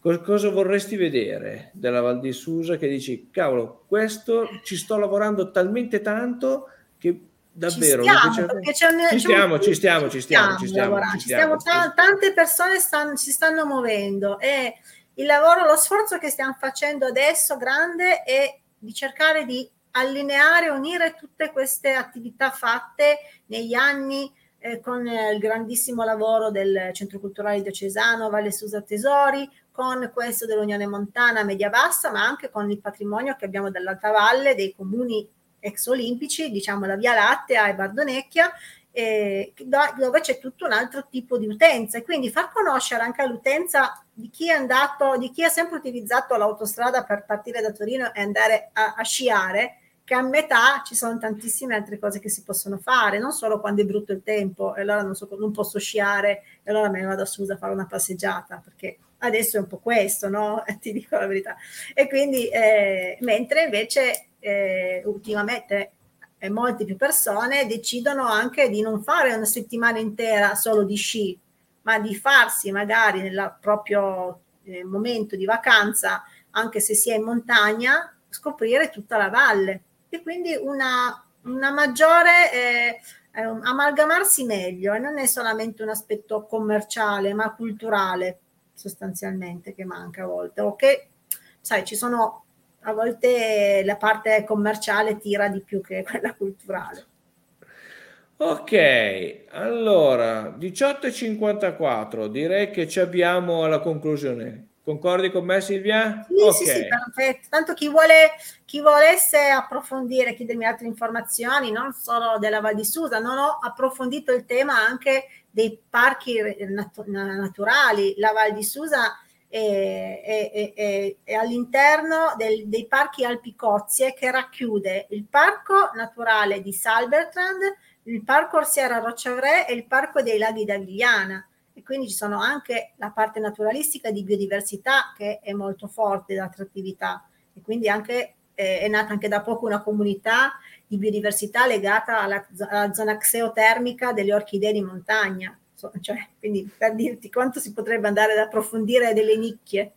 S1: cosa vorresti vedere della Val di Susa che dici, cavolo, questo ci sto lavorando talmente tanto che davvero
S2: ci stiamo, perché c'è un,
S1: ci, stiamo, ci stiamo, ci stiamo, ci stiamo,
S2: ci stiamo, ci stiamo tante persone stanno, si stanno muovendo e il lavoro, lo sforzo che stiamo facendo adesso grande è di cercare di allineare, unire tutte queste attività fatte negli anni eh, con il grandissimo lavoro del Centro Culturale Diocesano Valle Susa Tesori, con questo dell'Unione Montana Media Bassa, ma anche con il patrimonio che abbiamo dell'Alta Valle, dei comuni ex olimpici, diciamo la Via Lattea e Bardonecchia, eh, dove c'è tutto un altro tipo di utenza. E quindi far conoscere anche all'utenza di chi è andato, di chi ha sempre utilizzato l'autostrada per partire da Torino e andare a, a sciare, che a metà ci sono tantissime altre cose che si possono fare, non solo quando è brutto il tempo e allora non, so, non posso sciare e allora me ne vado a Susa a fare una passeggiata, perché adesso è un po' questo, no? <laughs> Ti dico la verità. E quindi, eh, mentre invece eh, ultimamente eh, molte più persone decidono anche di non fare una settimana intera solo di sci, ma di farsi magari nel proprio eh, momento di vacanza, anche se si è in montagna, scoprire tutta la valle. E quindi una, una maggiore eh, eh, amalgamarsi meglio e non è solamente un aspetto commerciale ma culturale sostanzialmente che manca a volte o che sai ci sono a volte la parte commerciale tira di più che quella culturale
S1: Ok, allora 18.54, direi che ci abbiamo alla conclusione. Concordi con me Silvia?
S2: Sì, okay. sì, sì, perfetto. Tanto chi, vuole, chi volesse approfondire, chiedermi altre informazioni, non solo della Val di Susa, non ho approfondito il tema anche dei parchi nat- naturali. La Val di Susa è, è, è, è all'interno del, dei parchi Alpi Cozie che racchiude il parco naturale di Salbertrand, il parco Orsiera Rocchavre e il parco dei laghi d'Agliana e quindi ci sono anche la parte naturalistica di biodiversità che è molto forte d'attrattività e quindi anche eh, è nata anche da poco una comunità di biodiversità legata alla, alla zona xeotermica delle orchidee di montagna. Cioè, quindi per dirti quanto si potrebbe andare ad approfondire delle nicchie.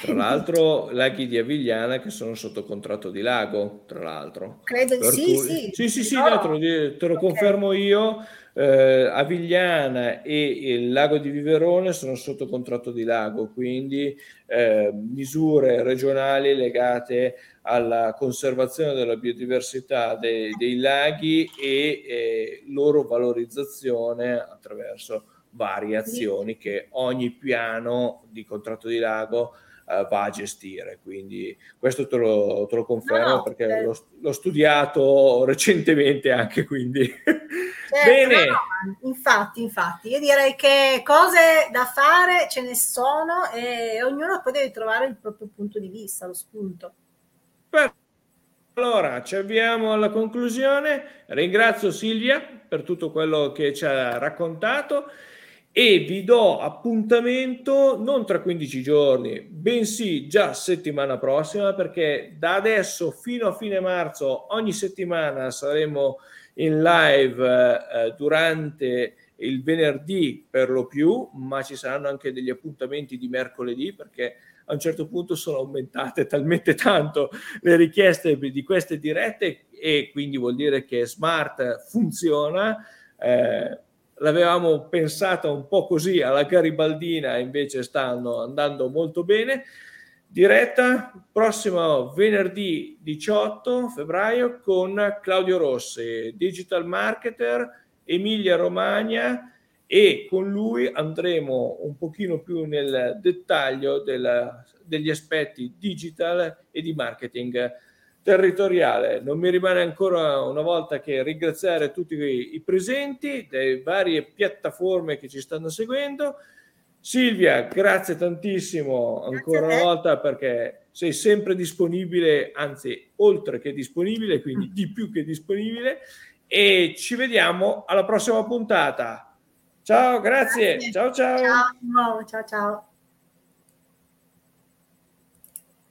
S1: Tra l'altro, laghi di Avigliana che sono sotto contratto di lago, tra l'altro.
S2: Credo di sì,
S1: cui...
S2: sì.
S1: Sì, sì, sì, no. te, lo, te lo okay. confermo io. Eh, Avigliana e il lago di Viverone sono sotto contratto di lago, quindi eh, misure regionali legate alla conservazione della biodiversità dei, dei laghi e eh, loro valorizzazione attraverso varie azioni che ogni piano di contratto di lago uh, va a gestire. Quindi questo te lo, te lo confermo no, perché eh. l'ho, l'ho, studiato recentemente anche, quindi <laughs>
S2: certo, bene. No, infatti, infatti, io direi che cose da fare ce ne sono e ognuno poi deve trovare il proprio punto di vista, lo spunto.
S1: Beh. Allora, ci avviamo alla conclusione. Ringrazio Silvia per tutto quello che ci ha raccontato e vi do appuntamento non tra 15 giorni, bensì già settimana prossima, perché da adesso fino a fine marzo ogni settimana saremo in live eh, durante il venerdì per lo più, ma ci saranno anche degli appuntamenti di mercoledì perché a un certo punto sono aumentate <laughs> talmente tanto le richieste di queste dirette e quindi vuol dire che Smart funziona. Eh, l'avevamo pensata un po' così alla garibaldina, invece stanno andando molto bene. Diretta prossimo venerdì 18 febbraio con Claudio Rossi, digital marketer, Emilia Romagna e con lui andremo un pochino più nel dettaglio della, degli aspetti digital e di marketing territoriale. Non mi rimane ancora una volta che ringraziare tutti i presenti, delle varie piattaforme che ci stanno seguendo. Silvia, grazie tantissimo ancora una volta perché sei sempre disponibile, anzi oltre che disponibile, quindi di più che disponibile e ci vediamo alla prossima puntata. Ciao, grazie. grazie. Ciao ciao.
S2: Ciao, ciao ciao.